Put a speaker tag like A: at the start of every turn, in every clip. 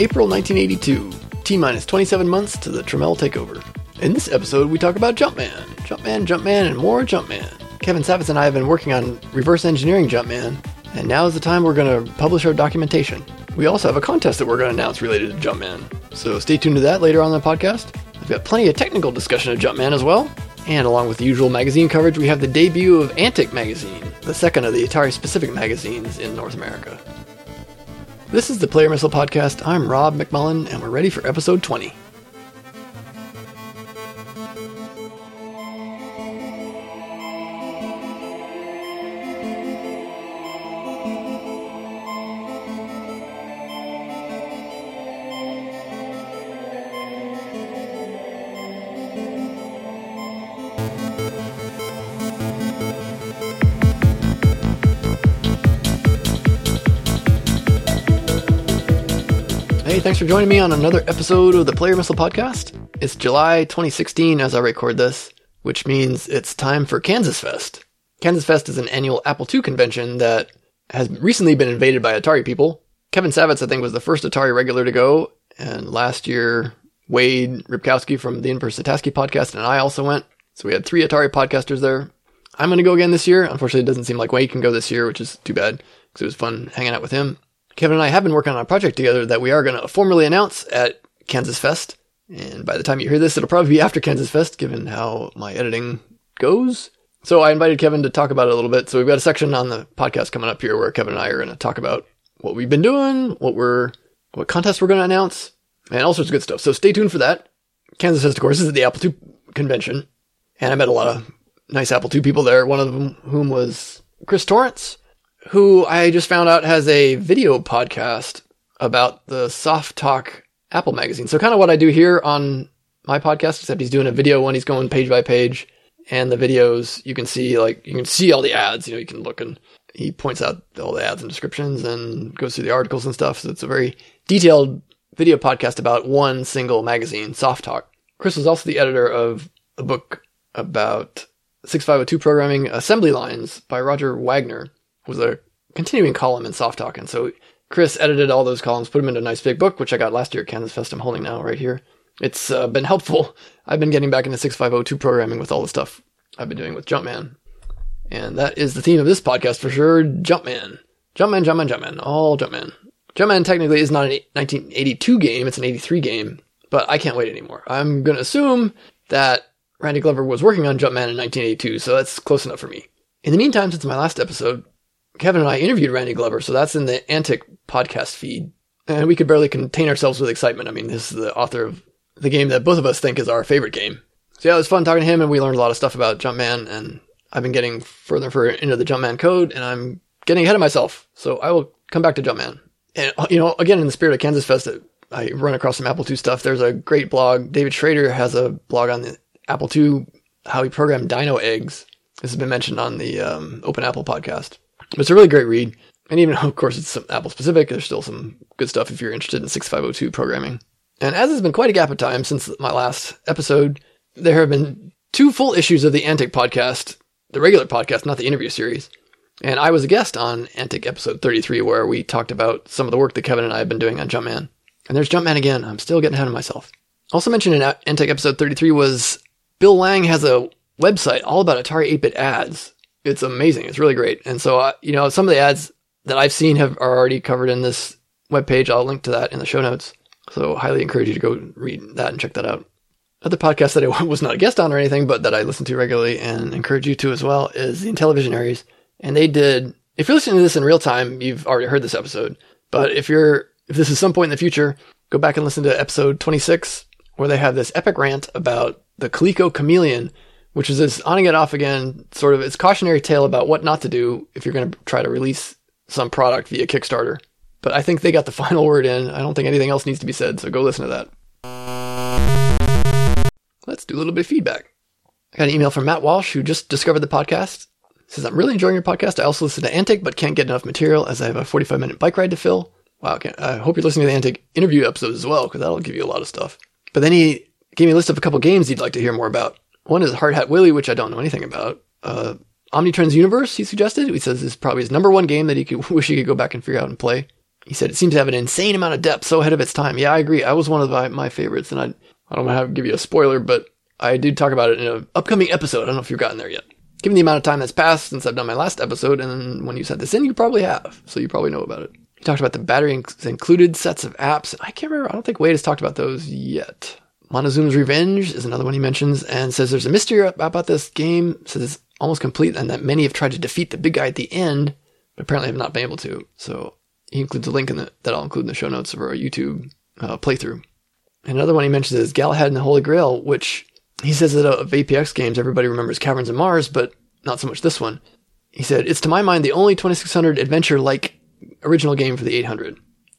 A: April 1982, T minus 27 months to the Tramiel takeover. In this episode, we talk about Jumpman, Jumpman, Jumpman, and more Jumpman. Kevin Savetz and I have been working on reverse engineering Jumpman, and now is the time we're going to publish our documentation. We also have a contest that we're going to announce related to Jumpman, so stay tuned to that later on the podcast. We've got plenty of technical discussion of Jumpman as well, and along with the usual magazine coverage, we have the debut of Antic Magazine, the second of the Atari specific magazines in North America. This is the Player Missile Podcast. I'm Rob McMullen, and we're ready for episode 20. Thanks for joining me on another episode of the Player Missile Podcast. It's July 2016 as I record this, which means it's time for Kansas Fest. Kansas Fest is an annual Apple II convention that has recently been invaded by Atari people. Kevin Savetz, I think, was the first Atari regular to go, and last year, Wade Ripkowski from the Inverse ATASCII podcast and I also went. So we had three Atari podcasters there. I'm going to go again this year. Unfortunately, it doesn't seem like Wade can go this year, which is too bad because it was fun hanging out with him. Kevin and I have been working on a project together that we are going to formally announce at Kansas Fest. And by the time you hear this, it'll probably be after Kansas Fest, given how my editing goes. So I invited Kevin to talk about it a little bit. So we've got a section on the podcast coming up here where Kevin and I are going to talk about what we've been doing, what we're, what contests we're going to announce, and all sorts of good stuff. So stay tuned for that. Kansas Fest, of course, is at the Apple II convention. And I met a lot of nice Apple II people there. One of them, whom was Chris Torrence, who I just found out has a video podcast about the Softalk Apple magazine. So kind of what I do here on my podcast, except he's doing a video one. He's going page by page, and the videos you can see like you can see all the ads. You know, you can look and he points out all the ads and descriptions and goes through the articles and stuff. So it's a very detailed video podcast about one single magazine, Softalk. Chris was also the editor of a book about 6502 programming assembly lines by Roger Wagner was a continuing column in Softalk. And so Chris edited all those columns, put them into a nice big book, which I got last year at Kansas Fest. I'm holding now right here. It's uh, been helpful. I've been getting back into 6502 programming with all the stuff I've been doing with Jumpman. And that is the theme of this podcast for sure Jumpman. Jumpman, Jumpman, Jumpman. All Jumpman. Jumpman technically is not a 1982 game, it's an 83 game, but I can't wait anymore. I'm going to assume that Randy Glover was working on Jumpman in 1982, so that's close enough for me. In the meantime, since my last episode, Kevin and I interviewed Randy Glover, so that's in the Antic podcast feed. And we could barely contain ourselves with excitement. I mean, this is the author of the game that both of us think is our favorite game. So yeah, it was fun talking to him, and we learned a lot of stuff about Jumpman. And I've been getting further and further into the Jumpman code, and I'm getting ahead of myself. So I will come back to Jumpman. And you know, again, in the spirit of Kansas Fest, I run across some Apple II stuff. There's a great blog. David Schroeder has a blog on the Apple II, how he programmed Dino eggs. This has been mentioned on the um, Open Apple podcast. It's a really great read. And even of course, it's Apple specific, there's still some good stuff if you're interested in 6502 programming. And as has been quite a gap of time since my last episode, there have been two full issues of the Antic podcast, the regular podcast, not the interview series. And I was a guest on Antic episode 33, where we talked about some of the work that Kevin and I have been doing on Jumpman. And there's Jumpman again. I'm still getting ahead of myself. Also mentioned in Antic episode 33 was Bill Lang has a website all about Atari 8-bit ads it's amazing. It's really great. And so, uh, you know, some of the ads that I've seen have are already covered in this webpage. I'll link to that in the show notes. So highly encourage you to go read that and check that out. Other podcast that I was not a guest on or anything, but that I listen to regularly and encourage you to as well is the Intellivisionaries. And they did, if you're listening to this in real time, you've already heard this episode. But if you're, if this is some point in the future, go back and listen to episode 26 where they have this epic rant about the Coleco Chameleon which is this on again, off again sort of it's cautionary tale about what not to do if you're going to try to release some product via Kickstarter. But I think they got the final word in. I don't think anything else needs to be said, so go listen to that. Let's do a little bit of feedback. I got an email from Matt Walsh who just discovered the podcast. Says I'm really enjoying your podcast. I also listen to Antic, but can't get enough material as I have a 45 minute bike ride to fill. Wow, I hope you're listening to the Antic interview episodes as well, because that'll give you a lot of stuff. But then he gave me a list of a couple games he'd like to hear more about. One is Hard Hat Willie, which I don't know anything about. Uh, Omnitrend's Universe, he suggested. He says is probably his number one game that he could wish he could go back and figure out and play. He said it seems to have an insane amount of depth, so ahead of its time. Yeah, I agree. I was one of my, my favorites, and I I don't want to give you a spoiler, but I did talk about it in an upcoming episode. I don't know if you've gotten there yet. Given the amount of time that's passed since I've done my last episode, and when you sent this in, you probably have, so you probably know about it. He talked about the battery included sets of apps. I can't remember. I don't think Wade has talked about those yet. Montezuma's Revenge is another one he mentions and says there's a mystery about this game, says it's almost complete and that many have tried to defeat the big guy at the end, but apparently have not been able to. So he includes a link in the, that I'll include in the show notes of our YouTube uh, playthrough. Another one he mentions is Galahad and the Holy Grail, which he says that of APX games, everybody remembers Caverns of Mars, but not so much this one. He said, It's to my mind the only 2600 adventure like original game for the 800.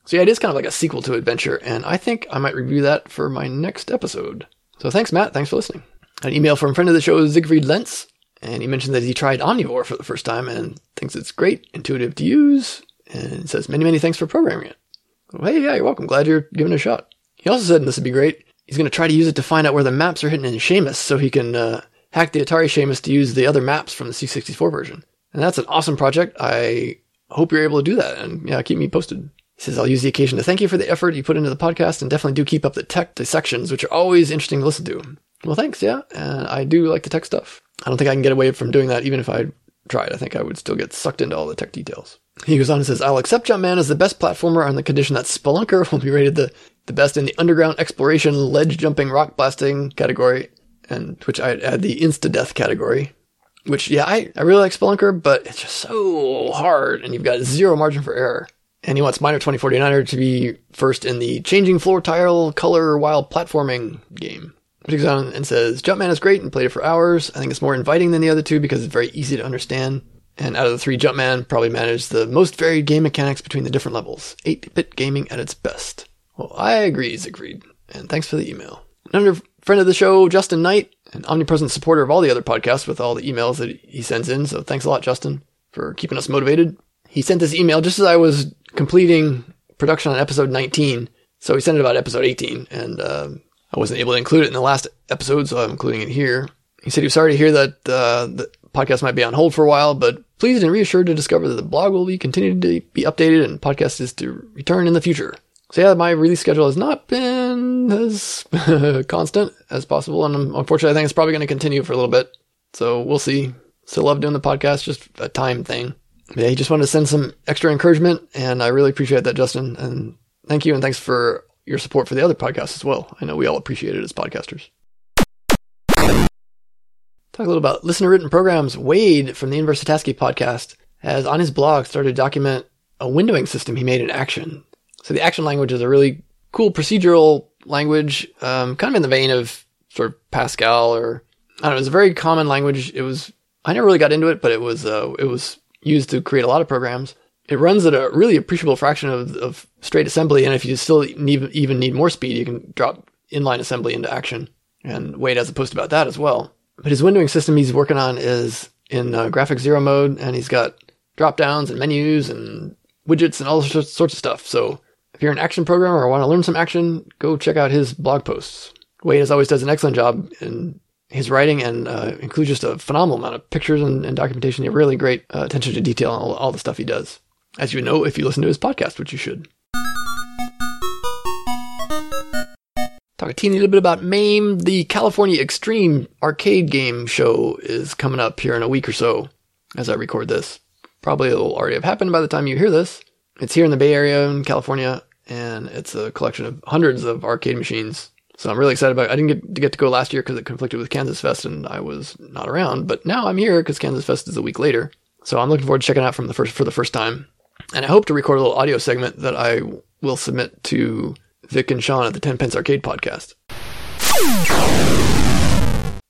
A: So yeah, it is kind of like a sequel to Adventure, and I think I might review that for my next episode. So thanks, Matt. Thanks for listening. An email from a friend of the show, Siegfried Lentz, and he mentioned that he tried Omnivore for the first time and thinks it's great, intuitive to use, and says many, many thanks for programming it. Well, hey, yeah, you're welcome. Glad you're giving it a shot. He also said, this would be great, he's going to try to use it to find out where the maps are hidden in Shamus so he can uh, hack the Atari Shamus to use the other maps from the C64 version. And that's an awesome project. I hope you're able to do that and yeah, keep me posted. He says, I'll use the occasion to thank you for the effort you put into the podcast and definitely do keep up the tech dissections, which are always interesting to listen to. Well, thanks, yeah. And I do like the tech stuff. I don't think I can get away from doing that even if I tried. I think I would still get sucked into all the tech details. He goes on and says, I'll accept Jumpman as the best platformer on the condition that Spelunker will be rated the, the best in the underground exploration, ledge jumping, rock blasting category, and which I'd add the insta death category. Which, yeah, I, I really like Spelunker, but it's just so hard and you've got zero margin for error and he wants Miner 2049er to be first in the changing floor tile color while platforming game. He goes on and says, Jumpman is great and played it for hours. I think it's more inviting than the other two because it's very easy to understand. And out of the three, Jumpman probably managed the most varied game mechanics between the different levels. 8-bit gaming at its best. Well, I agree, Siegfried. And thanks for the email. Another friend of the show, Justin Knight, an omnipresent supporter of all the other podcasts with all the emails that he sends in. So thanks a lot, Justin, for keeping us motivated. He sent this email just as I was completing production on episode 19. So he sent it about episode 18, and uh, I wasn't able to include it in the last episode, so I'm including it here. He said he was sorry to hear that uh, the podcast might be on hold for a while, but pleased and reassured to discover that the blog will be continued to be updated and podcast is to return in the future. So yeah, my release schedule has not been as constant as possible, and unfortunately, I think it's probably going to continue for a little bit. So we'll see. Still love doing the podcast, just a time thing yeah, he just wanted to send some extra encouragement, and I really appreciate that, Justin. And thank you, and thanks for your support for the other podcasts as well. I know we all appreciate it as podcasters. Talk a little about listener written programs. Wade from the Inverse ATASCII podcast has on his blog started to document a windowing system he made in Action. So the Action language is a really cool procedural language, um, kind of in the vein of sort of Pascal or I don't know. It's a very common language. It was I never really got into it, but it was uh, it was used to create a lot of programs. It runs at a really appreciable fraction of, of straight assembly, and if you still need, even need more speed, you can drop inline assembly into action. And Wade has a post about that as well. But his windowing system he's working on is in uh, graphic zero mode, and he's got drop downs and menus and widgets and all sorts of stuff. So if you're an action programmer or want to learn some action, go check out his blog posts. Wade, as always, does an excellent job in his writing and uh, includes just a phenomenal amount of pictures and, and documentation. Have really great uh, attention to detail on all, all, the stuff he does, as you know if you listen to his podcast, which you should. Talk a teeny little bit about MAME. The California Extreme arcade game show is coming up here in a week or so as I record this. Probably it'll already have happened by the time you hear this. It's here in the Bay Area in California, and it's a collection of hundreds of arcade machines so I'm really excited about it. I didn't get to get to go last year because it conflicted with Kansas Fest and I was not around, but now I'm here because Kansas Fest is a week later. So I'm looking forward to checking out from the first for the first time. And I hope to record a little audio segment that I will submit to Vic and Sean at the 10 Pence Arcade podcast.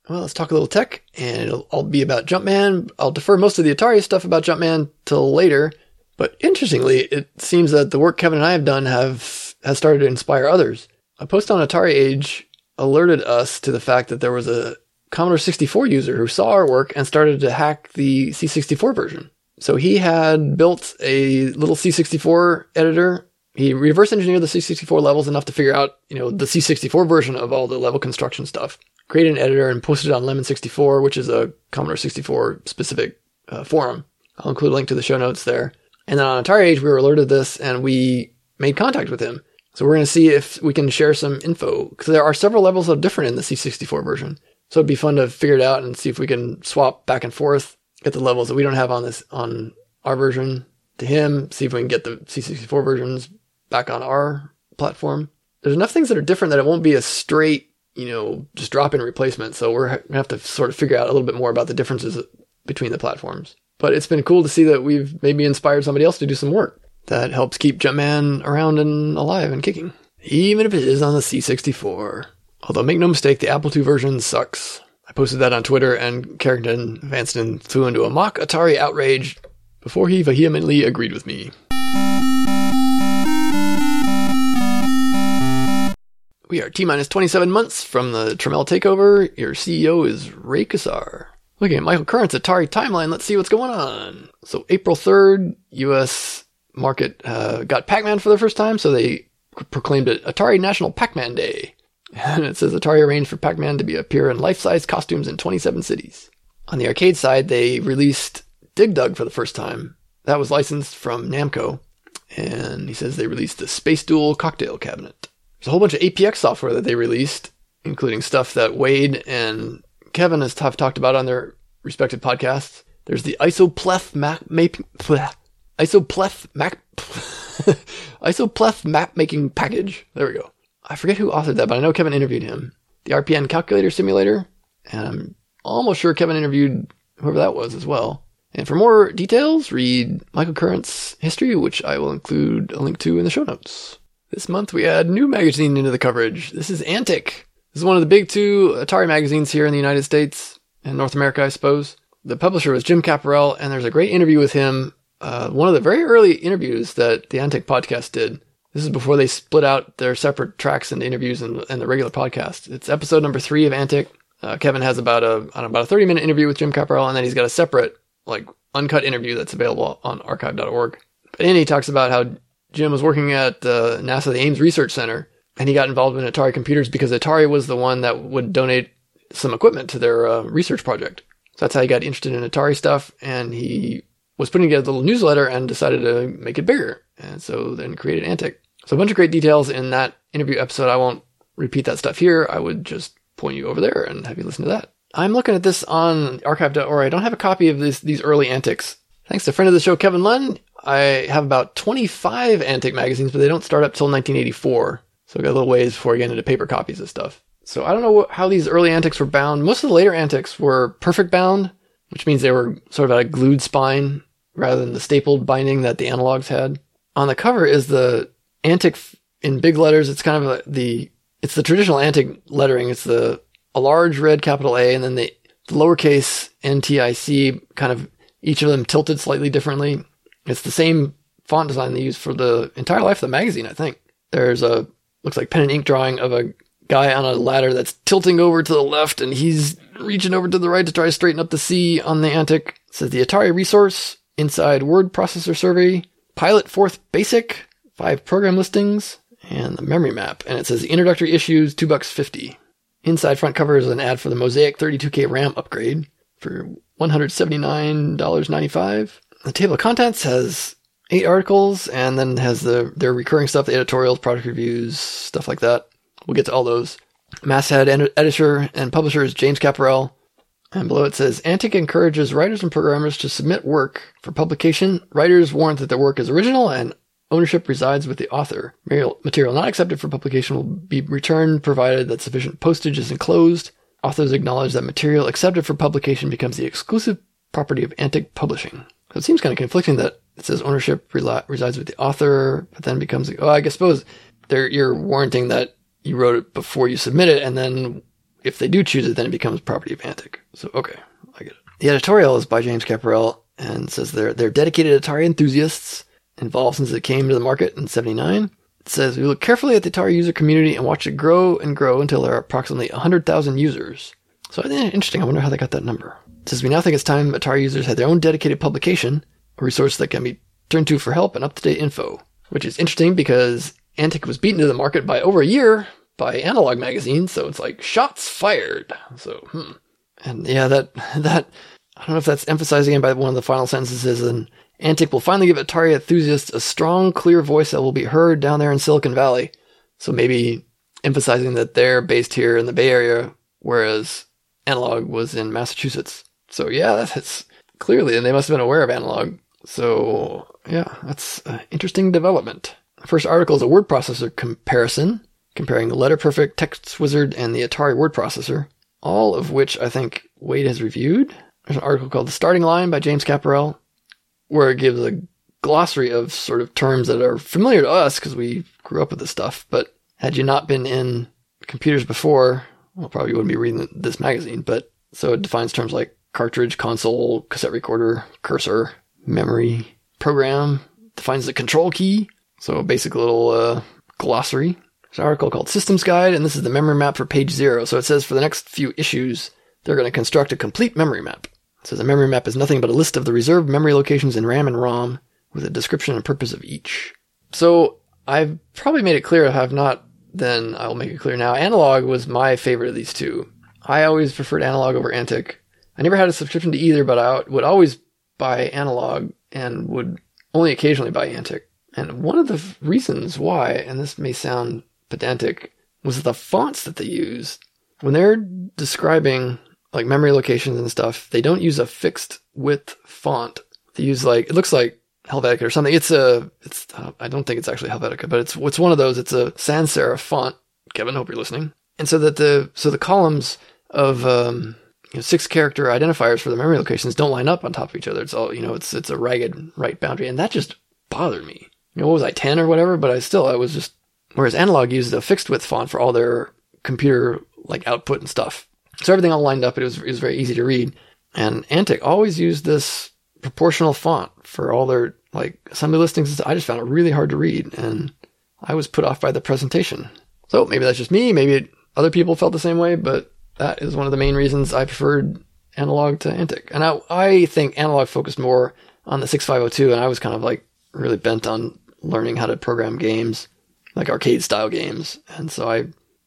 A: Well, let's talk a little tech, and it'll all be about Jumpman. I'll defer most of the Atari stuff about Jumpman till later, but interestingly, it seems that the work Kevin and I have done have has started to inspire others. A post on Atari Age alerted us to the fact that there was a Commodore 64 user who saw our work and started to hack the C64 version. So he had built a little C64 editor. He reverse engineered the C64 levels enough to figure out, you know, the C64 version of all the level construction stuff. Created an editor and posted it on Lemon 64, which is a Commodore 64 specific uh, forum. I'll include a link to the show notes there. And then on Atari Age, we were alerted to this and we made contact with him. So we're going to see if we can share some info because there are several levels of different in the C64 version. So it'd be fun to figure it out and see if we can swap back and forth, get the levels that we don't have on this on our version to him, see if we can get the C64 versions back on our platform. There's enough things that are different that it won't be a straight, you know, just drop in replacement. So we're going to have to sort of figure out a little bit more about the differences between the platforms. But it's been cool to see that we've maybe inspired somebody else to do some work that helps keep Jumpman around and alive and kicking, even if it is on the C64. Although make no mistake, the Apple II version sucks. I posted that on Twitter, and Carrington Vanston flew into a mock Atari outrage before he vehemently agreed with me. We are T minus 27 months from the Tramiel takeover. Your CEO is Ray Kassar. Looking at Michael Current's Atari timeline, let's see what's going on. So April 3rd, US market uh, got Pac-Man for the first time, so they proclaimed it Atari National Pac-Man Day. And it says Atari arranged for Pac-Man to be appear in life-size costumes in 27 cities. On the arcade side, they released Dig Dug for the first time. That was licensed from Namco. And he says they released the Space Duel cocktail cabinet. There's a whole bunch of APX software that they released, including stuff that Wade and Kevin has t- talked about on their respective podcasts. There's the Isopleth map, map Isopleth map Isopleth map making package. There we go. I forget who authored that, but I know Kevin interviewed him. The RPN calculator simulator, and I'm almost sure Kevin interviewed whoever that was as well. And for more details, read Michael Current's history, which I will include a link to in the show notes. This month we add new magazine into the coverage. This is Antic. This is one of the big two Atari magazines here in the United States and North America, I suppose. The publisher was Jim Capparell, and there's a great interview with him. Uh, one of the very early interviews that the Antic podcast did. This is before they split out their separate tracks and interviews and, and the regular podcast. It's episode number three of Antic. Uh, Kevin has about a know, about a 30 minute interview with Jim Capparell, and then he's got a separate like uncut interview that's available on archive.org. But Andy talks about how Jim was working at uh, NASA the Ames Research Center, and he got involved in Atari computers because Atari was the one that would donate some equipment to their uh, research project. So that's how he got interested in Atari stuff, and he was putting together a little newsletter and decided to make it bigger, and so then created Antic. So a bunch of great details in that interview episode. I won't repeat that stuff here. I would just point you over there and have you listen to that. I'm looking at this on archive.org. I don't have a copy of this, these early antics. Thanks to friend of the show, Kevin Lund, I have about 25 Antic magazines, but they don't start up till 1984. So I got a little ways before I get into paper copies of stuff. So I don't know how these early Antics were bound. Most of the later Antics were perfect bound, which means they were sort of at a glued spine rather than the stapled binding that the analogs had. On the cover is the Antic in big letters. It's kind of the it's the traditional Antic lettering. It's the a large red capital A and then the, the lowercase NTIC kind of each of them tilted slightly differently. It's the same font design they use for the entire life of the magazine, I think. There's a looks like pen and ink drawing of a guy on a ladder that's tilting over to the left and he's reaching over to the right to try to straighten up the C on the Antic. It says the Atari resource, inside word processor survey, pilot Forth basic, five program listings, and the memory map. And it says introductory issues, two bucks fifty. Inside front cover is an ad for the Mosaic 32K RAM upgrade for $179.95. The table of contents has eight articles and then has the their recurring stuff, the editorials, product reviews, stuff like that. We'll get to all those. Masthead ed- editor and publisher is James Capparell. And below it says, Antic encourages writers and programmers to submit work for publication. Writers warrant that their work is original and ownership resides with the author. Material not accepted for publication will be returned provided that sufficient postage is enclosed. Authors acknowledge that material accepted for publication becomes the exclusive property of Antic Publishing. So it seems kind of conflicting that it says ownership resides with the author, but then becomes, oh, I guess suppose you're warranting that you wrote it before you submit it, and then if they do choose it, then it becomes property of Antic. So, okay, I get it. The editorial is by James Capparell and says they're, they're dedicated Atari enthusiasts involved since it came to the market in 79. It says, we look carefully at the Atari user community and watch it grow and grow until there are approximately 100,000 users. So I think it's interesting. I wonder how they got that number. It says, we now think it's time Atari users had their own dedicated publication, a resource that can be turned to for help and up-to-date info. Which is interesting because Antic was beaten to the market by over a year by Analog Magazine, so it's like shots fired. So, hmm. And yeah, that that I don't know if that's emphasized again by one of the final sentences. And Antic will finally give Atari enthusiasts a strong, clear voice that will be heard down there in Silicon Valley. So maybe emphasizing that they're based here in the Bay Area, whereas Analog was in Massachusetts. So yeah, that's clearly, and they must have been aware of Analog. So yeah, that's an interesting development. First article is a word processor comparison, comparing the LetterPerfect, Text Wizard, and the Atari word processor, all of which I think Wade has reviewed. There's an article called The Starting Line by James Capparell, where it gives a glossary of sort of terms that are familiar to us because we grew up with this stuff. But had you not been in computers before, well, probably wouldn't be reading this magazine. But so it defines terms like cartridge, console, cassette recorder, cursor, memory, program, defines the control key. So a basic little uh, glossary. There's an article called Systems Guide, and this is the memory map for page zero. So it says for the next few issues, they're going to construct a complete memory map. It says a memory map is nothing but a list of the reserved memory locations in RAM and ROM with a description and purpose of each. So I've probably made it clear. If I have not, then I'll make it clear now. Analog was my favorite of these two. I always preferred analog over Antic. I never had a subscription to either, but I would always buy analog and would only occasionally buy Antic. And one of the reasons why, and this may sound pedantic, was the fonts that they use. When they're describing like memory locations and stuff, they don't use a fixed width font. They use like, it looks like Helvetica or something. It's a, it's, uh, I don't think it's actually Helvetica, but it's, it's one of those. It's a sans serif font. Kevin, hope you're listening. And so that the, so the columns of, um, you know, six character identifiers for the memory locations don't line up on top of each other. It's all, you know, it's, it's a ragged right boundary. And that just bothered me. You know, what was I, 10 or whatever? But I still, I was just, whereas analog used a fixed width font for all their computer like output and stuff. So everything all lined up. It was, it was very easy to read. And Antic always used this proportional font for all their like assembly listings. I just found it really hard to read and I was put off by the presentation. So maybe that's just me. Maybe other people felt the same way, but that is one of the main reasons I preferred analog to Antic. And I, I think analog focused more on the 6502 and I was kind of like really bent on learning how to program games, like arcade style games. And so I,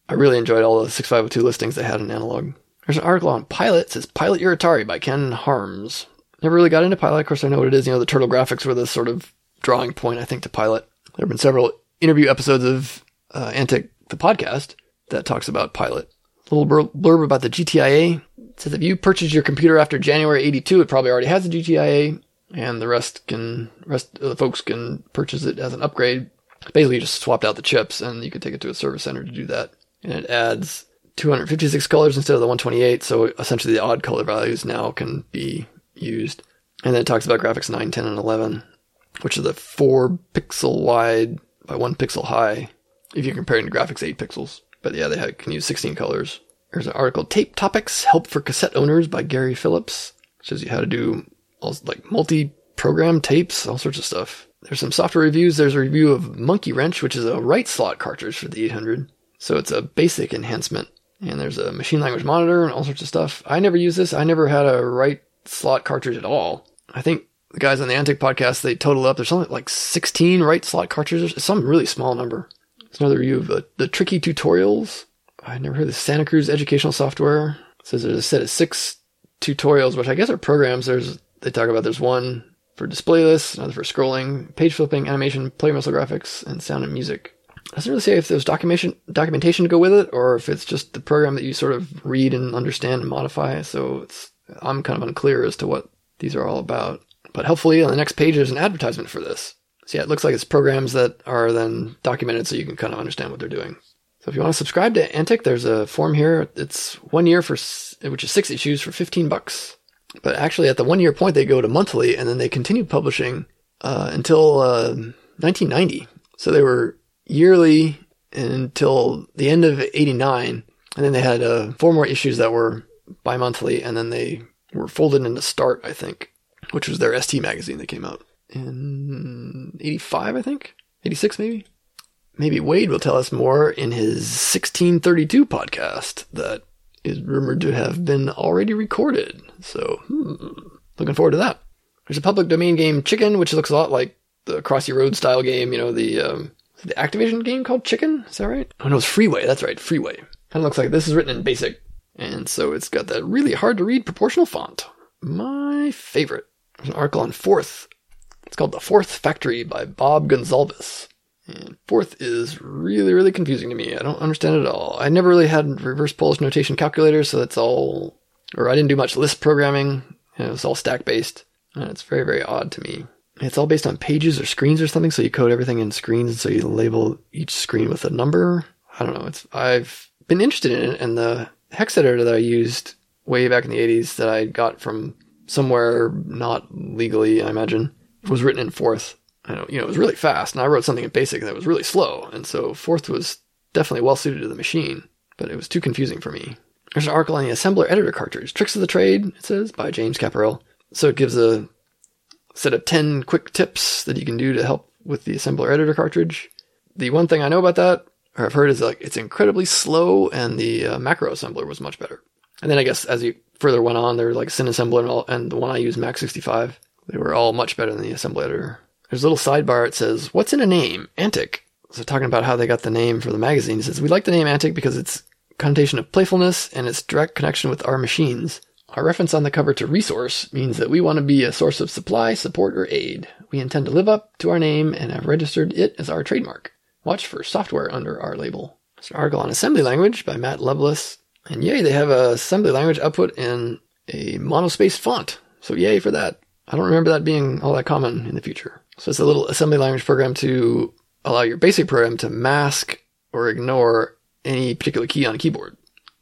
A: I really enjoyed all the 6502 listings they had in analog. There's an article on Pilot. It says Pilot Your Atari by Ken Harms. Never really got into Pilot. Of course, I know what it is. You know, the turtle graphics were the sort of drawing point, I think, to Pilot. There have been several interview episodes of uh, Antic, the podcast, that talks about Pilot. A little blurb about the GTIA. It says if you purchase your computer after January 82, it probably already has a GTIA, and the rest can, rest of the folks can purchase it as an upgrade. Basically, you just swapped out the chips, and you can take it to a service center to do that. And it adds 256 colors instead of the 128, so essentially the odd color values now can be used. And then it talks about graphics 9, 10, and 11, which are the 4 pixel wide by 1 pixel high, if you're comparing to graphics 8 pixels. But yeah, they can use 16 colors. There's an article, Tape Topics, Help for Cassette Owners by Gary Phillips. Shows you how to do all, like multi-program tapes, all sorts of stuff. There's some software reviews. There's a review of Monkey Wrench, which is a right slot cartridge for the 800. So it's a basic enhancement. And there's a machine language monitor and all sorts of stuff. I never use this. I never had a right slot cartridge at all. I think the guys on the Antic podcast, they total up. There's something like 16 right slot cartridges. Some really small number. It's another review of uh, the tricky tutorials. I never heard of Santa Cruz educational software. It says there's a set of six tutorials, which I guess are programs. There's, they talk about there's one for display lists, another for scrolling, page flipping, animation, player missile graphics, and sound and music. It doesn't really say if there's documentation documentation to go with it, or if it's just the program that you sort of read and understand and modify. So it's I'm kind of unclear as to what these are all about. But hopefully on the next page there's an advertisement for this. So yeah, it looks like it's programs that are then documented so you can kind of understand what they're doing. So if you want to subscribe to Antic, there's a form here. It's one year for, which is six issues for 15 bucks. But actually at the one year point, they go to monthly and then they continue publishing, uh, until, uh, 1990. So they were yearly until the end of 89. And then they had, uh, four more issues that were bi-monthly, and then they were folded into Start, I think, which was their ST magazine that came out in 85, I think? 86 maybe? Maybe Wade will tell us more in his 1632 podcast that is rumored to have been already recorded. So, hmm, looking forward to that. There's a public domain game, Chicken, which looks a lot like the Crossy Road style game, you know, the, um, the Activision game called Chicken? Is that right? Oh no, it's Freeway. That's right, Freeway. Kind of looks like this is written in BASIC. And so it's got that really hard to read proportional font. My favorite. There's an article on Forth. It's called The Forth Factory by Bob Gonzalez. And Forth is really, really confusing to me. I don't understand it at all. I never really had reverse Polish notation calculators, so that's all, or I didn't do much Lisp programming. It was all stack based. And it's very, very odd to me. It's all based on pages or screens or something, so you code everything in screens, and so you label each screen with a number. I don't know. It's I've been interested in it, and the hex editor that I used way back in the 80s that I got from somewhere not legally, I imagine, was written in Forth. I know, you know, it was really fast, and I wrote something in BASIC that was really slow, and so Forth was definitely well suited to the machine, but it was too confusing for me. There's an article on the assembler editor cartridge, Tricks of the Trade, it says, by James Capparell. So it gives a set of 10 quick tips that you can do to help with the assembler editor cartridge. The one thing I know about that, or I've heard, is like it's incredibly slow, and the uh, macro assembler was much better. And then I guess as you further went on, there were like SynAssembler and, all, and the one I use, Mac65, They were all much better than the assembler editor. There's a little sidebar. It says, "What's in a name?" Antic. So talking about how they got the name for the magazine, it says, "We like the name Antic because its connotation of playfulness and its direct connection with our machines. Our reference on the cover to resource means that we want to be a source of supply, support, or aid. We intend to live up to our name and have registered it as our trademark. Watch for software under our label." There's an article on assembly language by Matt Lovelace. And yay, they have a assembly language output in a monospaced font. So yay for that. I don't remember that being all that common in the future. So it's a little assembly language program to allow your basic program to mask or ignore any particular key on a keyboard.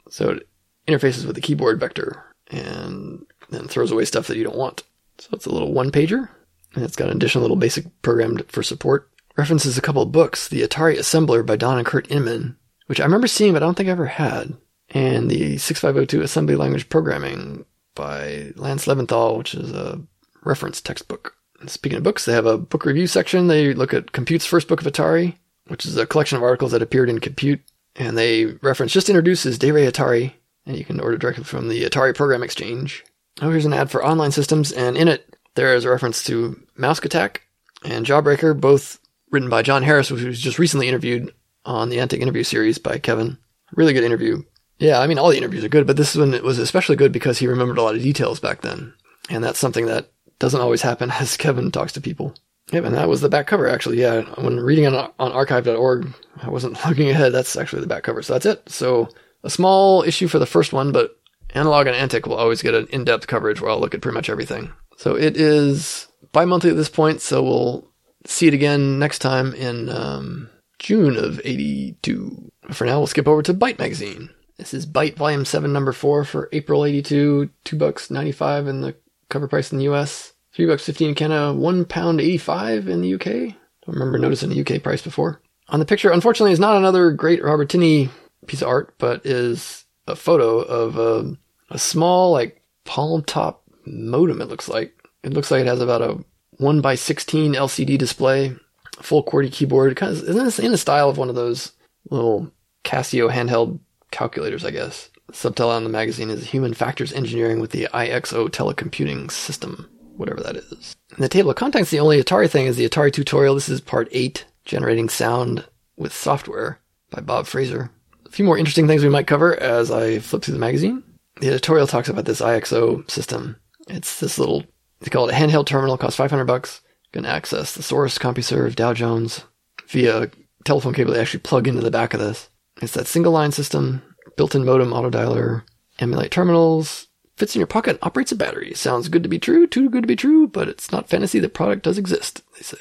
A: So it interfaces with the keyboard vector and then throws away stuff that you don't want. So it's a little one pager and it's got an additional little basic program for support. References a couple of books, The Atari Assembler by Don and Kurt Inman, which I remember seeing, but I don't think I ever had and the 6502 Assembly Language Programming by Lance Leventhal, which is a reference textbook. Speaking of books, they have a book review section. They look at Compute's first book of Atari, which is a collection of articles that appeared in Compute, and they reference just introduces Ray Atari, and you can order directly from the Atari Program Exchange. Oh, here's an ad for online systems, and in it there is a reference to Mouskattack and Jawbreaker, both written by John Harris, who was just recently interviewed on the Antic interview series by Kevin. Really good interview. Yeah, I mean, all the interviews are good, but this one was especially good because he remembered a lot of details back then. And that's something that doesn't always happen as Kevin talks to people. Yep, and that was the back cover, actually. Yeah, when reading on, on archive.org, I wasn't looking ahead. That's actually the back cover. So that's it. So a small issue for the first one, but Analog and Antic will always get an in depth coverage where I'll look at pretty much everything. So it is bi monthly at this point, so we'll see it again next time in um, June of 82. For now, we'll skip over to Byte Magazine. This is Byte Volume 7, Number 4 for April 82, 2 bucks 95 in the cover price in the US, 3 bucks 15 in Canada, 1 pound 85 in the UK. Don't remember noticing the UK price before. On the picture, unfortunately, is not another great Robert Tinney piece of art, but is a photo of a, a small, like, palm top modem, it looks like. It looks like it has about a 1 by 16 LCD display, full QWERTY keyboard. Kind of, isn't this in the style of one of those little Casio handheld calculators, I guess. Subtitle on the magazine is Human Factors Engineering with the IXO Telecomputing System, whatever that is. In the table of contents, the only Atari thing is the Atari tutorial. This is part 8, Generating Sound with Software by Bob Fraser. A few more interesting things we might cover as I flip through the magazine. The editorial talks about this IXO system. It's this little, they call it a handheld terminal, costs 500 bucks. Can access the source, CompuServe, Dow Jones via telephone cable they actually plug into the back of this. It's that single line system, built-in modem, auto dialer, emulate terminals, fits in your pocket, operates a battery. Sounds good to be true, too good to be true, but it's not fantasy. The product does exist, they say.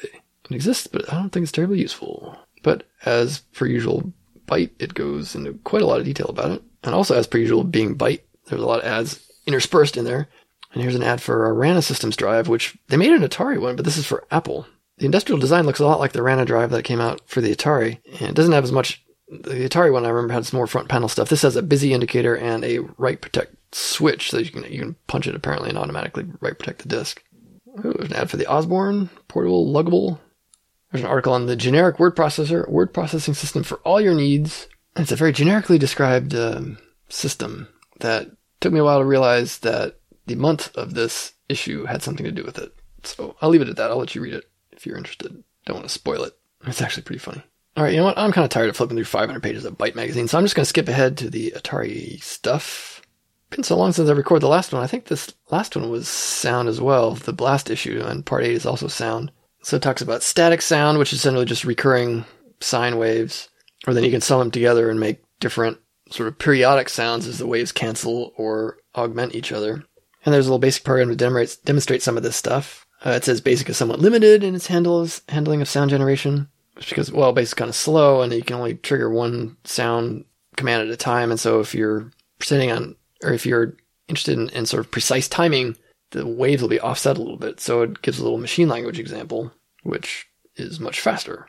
A: It exists, but I don't think it's terribly useful. But as per usual, Byte, it goes into quite a lot of detail about it. And also, as per usual, being Byte, there's a lot of ads interspersed in there. And here's an ad for a Rana Systems drive, which they made an Atari one, but this is for Apple. The industrial design looks a lot like the Rana drive that came out for the Atari, and it doesn't have as much the Atari one I remember had some more front panel stuff. This has a busy indicator and a write protect switch, so you can you can punch it apparently and automatically write protect the disk. Ooh, there's an ad for the Osborne portable luggable. There's an article on the generic word processor, word processing system for all your needs. And it's a very generically described um, system that took me a while to realize that the month of this issue had something to do with it. So I'll leave it at that. I'll let you read it if you're interested. Don't want to spoil it. It's actually pretty funny. All right, you know what? I'm kind of tired of flipping through 500 pages of Byte magazine, so I'm just going to skip ahead to the Atari stuff. Been so long since I recorded the last one. I think this last one was sound as well. The Blast issue and Part 8 is also sound. So it talks about static sound, which is essentially just recurring sine waves, or then you can sum them together and make different sort of periodic sounds as the waves cancel or augment each other. And there's a little basic program to demonstrate, demonstrate some of this stuff. Uh, it says basic is somewhat limited in its handles, handling of sound generation, because, well, basic is kind of slow and you can only trigger one sound command at a time. And so if you're sitting on, or if you're interested in, in sort of precise timing, the waves will be offset a little bit. So it gives a little machine language example, which is much faster.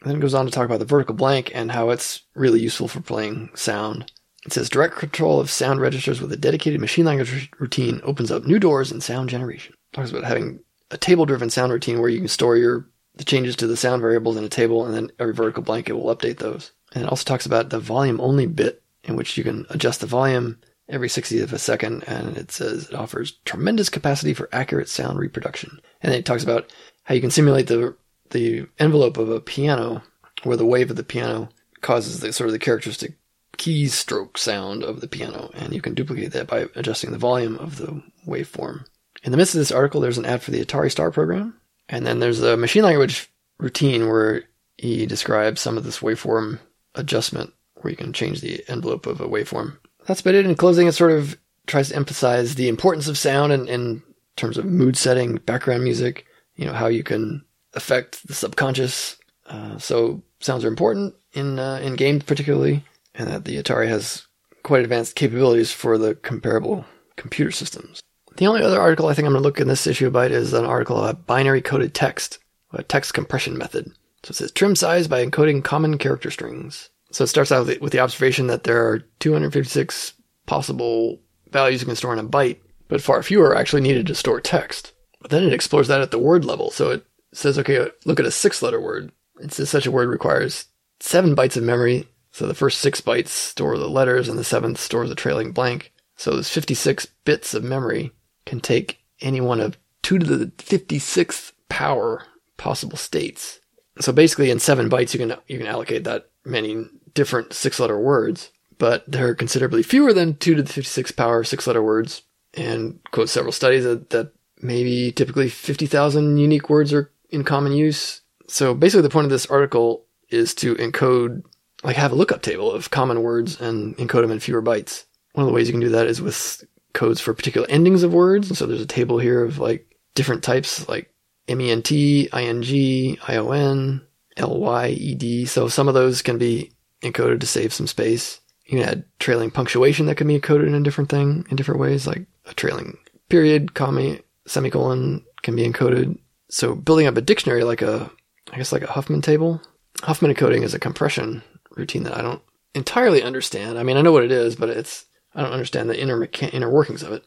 A: And then it goes on to talk about the vertical blank and how it's really useful for playing sound. It says direct control of sound registers with a dedicated machine language routine opens up new doors in sound generation. Talks about having a table driven sound routine where you can store your the changes to the sound variables in a table and then every vertical blanket will update those. And it also talks about the volume only bit in which you can adjust the volume every 60th of a second and it says it offers tremendous capacity for accurate sound reproduction. And then it talks about how you can simulate the the envelope of a piano where the wave of the piano causes the sort of the characteristic keystroke sound of the piano, and you can duplicate that by adjusting the volume of the waveform. In the midst of this article, there's an ad for the Atari Star program, and then there's a machine language routine where he describes some of this waveform adjustment where you can change the envelope of a waveform. That's about it. In closing, it sort of tries to emphasize the importance of sound in, in terms of mood setting, background music, you know, how you can affect the subconscious. Uh, so sounds are important in uh, in games particularly, and that the Atari has quite advanced capabilities for the comparable computer systems. The only other article I think I'm going to look in this issue about is an article about binary coded text, a text compression method. So it says trim size by encoding common character strings. So it starts out with the observation that there are 256 possible values you can store in a byte, but far fewer are actually needed to store text. But then it explores that at the word level. So it says, okay, look at a six letter word. It says such a word requires seven bytes of memory. So the first six bytes store the letters and the seventh stores a trailing blank. So those 56 bits of memory can take any one of two to the 56th power possible states. So basically in seven bytes, you can, you can allocate that many different six letter words, but there are considerably fewer than two to the 56th power six letter words and quote several studies that, that maybe typically 50,000 unique words are in common use. So basically the point of this article is to encode, like have a lookup table of common words and encode them in fewer bytes. One of the ways you can do that is with codes for particular endings of words. And So there's a table here of like different types like MENT, ING, ION, LYED. So some of those can be encoded to save some space. You can add trailing punctuation that can be encoded in a different thing in different ways, like a trailing period, comma, semicolon can be encoded. So building up a dictionary like a, I guess like a Huffman table. Huffman encoding is a compression routine that I don't entirely understand. I mean, I know what it is, but it's, I don't understand the inner mecha- inner workings of it.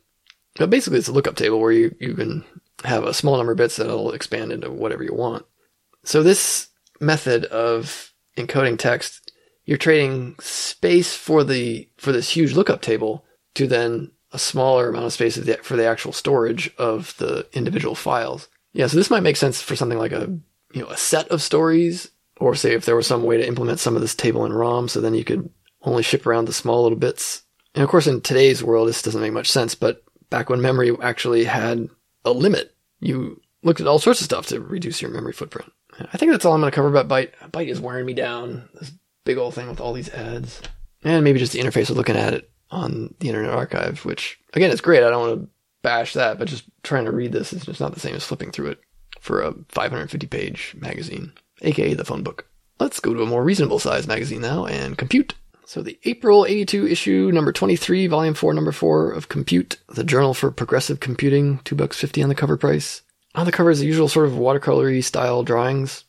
A: But basically, it's a lookup table where you, you can have a small number of bits that'll expand into whatever you want. So this method of encoding text, you're trading space for the for this huge lookup table to then a smaller amount of space for the actual storage of the individual files. Yeah, so this might make sense for something like a you know a set of stories, or say if there was some way to implement some of this table in ROM, so then you could only ship around the small little bits. And of course, in today's world, this doesn't make much sense. But back when memory actually had a limit, you looked at all sorts of stuff to reduce your memory footprint. I think that's all I'm going to cover about Byte. Byte is wearing me down. This big old thing with all these ads. And maybe just the interface of looking at it on the Internet Archive, which, again, is great. I don't want to bash that, but just trying to read this is just not the same as flipping through it for a 550 page magazine, aka the phone book. Let's go to a more reasonable size magazine now and compute. So the April 82 issue, number 23, volume 4, number 4 of Compute, the Journal for Progressive Computing, 2 bucks 50 on the cover price. On the cover is the usual sort of watercolory style drawings.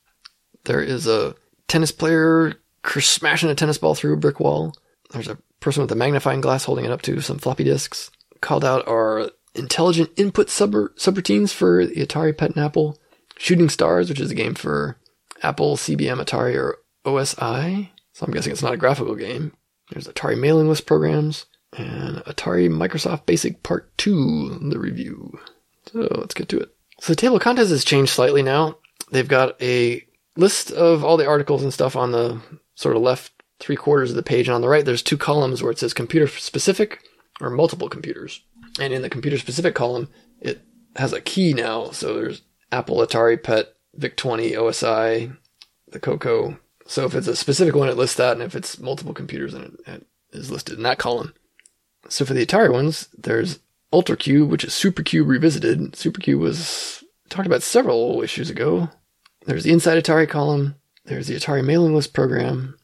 A: There is a tennis player smashing a tennis ball through a brick wall. There's a person with a magnifying glass holding it up to some floppy disks. Called out are intelligent input sub- subroutines for the Atari PET and Apple. Shooting Stars, which is a game for Apple, CBM, Atari, or OSI. So I'm guessing it's not a graphical game. There's Atari mailing list programs and Atari Microsoft Basic Part 2, the review. So let's get to it. So the table of contents has changed slightly now. They've got a list of all the articles and stuff on the sort of left three quarters of the page. And on the right, there's two columns where it says computer specific or multiple computers. And in the computer specific column, it has a key now. So there's Apple, Atari, PET, VIC-20, OSI, the Coco. So if it's a specific one, it lists that, and if it's multiple computers, then it, it is listed in that column. So for the Atari ones, there's Ultra UltraCube, which is Super SuperCube revisited. Super SuperCube was talked about several issues ago. There's the Inside Atari column. There's the Atari mailing list program,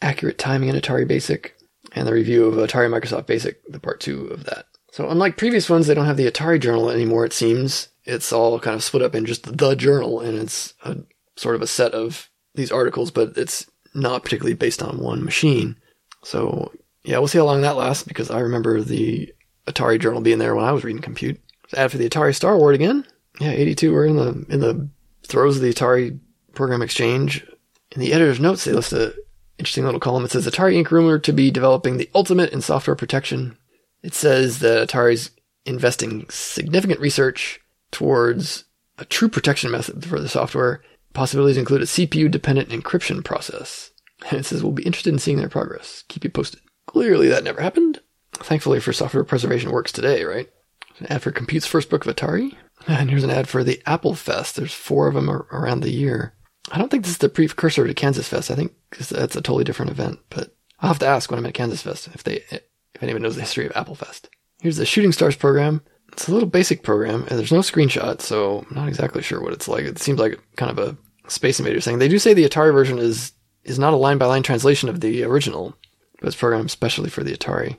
A: accurate timing in Atari Basic, and the review of Atari Microsoft Basic, the part two of that. So unlike previous ones, they don't have the Atari journal anymore, it seems. It's all kind of split up in just the journal, and it's a sort of a set of these articles, but it's not particularly based on one machine. So yeah, we'll see how long that lasts because I remember the Atari journal being there when I was reading compute. Ad for the Atari Star Award again. Yeah, 82. We're in the in the throes of the Atari program exchange. In the editor's notes, they list a interesting little column. It says Atari Inc. rumored to be developing the ultimate in software protection. It says that Atari's investing significant research towards a true protection method for the software. Possibilities include a CPU dependent encryption process. And it says we'll be interested in seeing their progress. Keep you posted. Clearly that never happened. Thankfully for software preservation works today, right? An ad for Compute's first book of Atari. And here's an ad for the Apple Fest. There's four of them around the year. I don't think this is the precursor to Kansas Fest. I think that's a totally different event, but I'll have to ask when I'm at Kansas Fest if they, if anyone knows the history of Apple Fest. Here's the Shooting Stars program. It's a little basic program, and there's no screenshot, so I'm not exactly sure what it's like. It seems like kind of a Space Invaders thing. They do say the Atari version is is not a line by line translation of the original, but it's programmed specially for the Atari.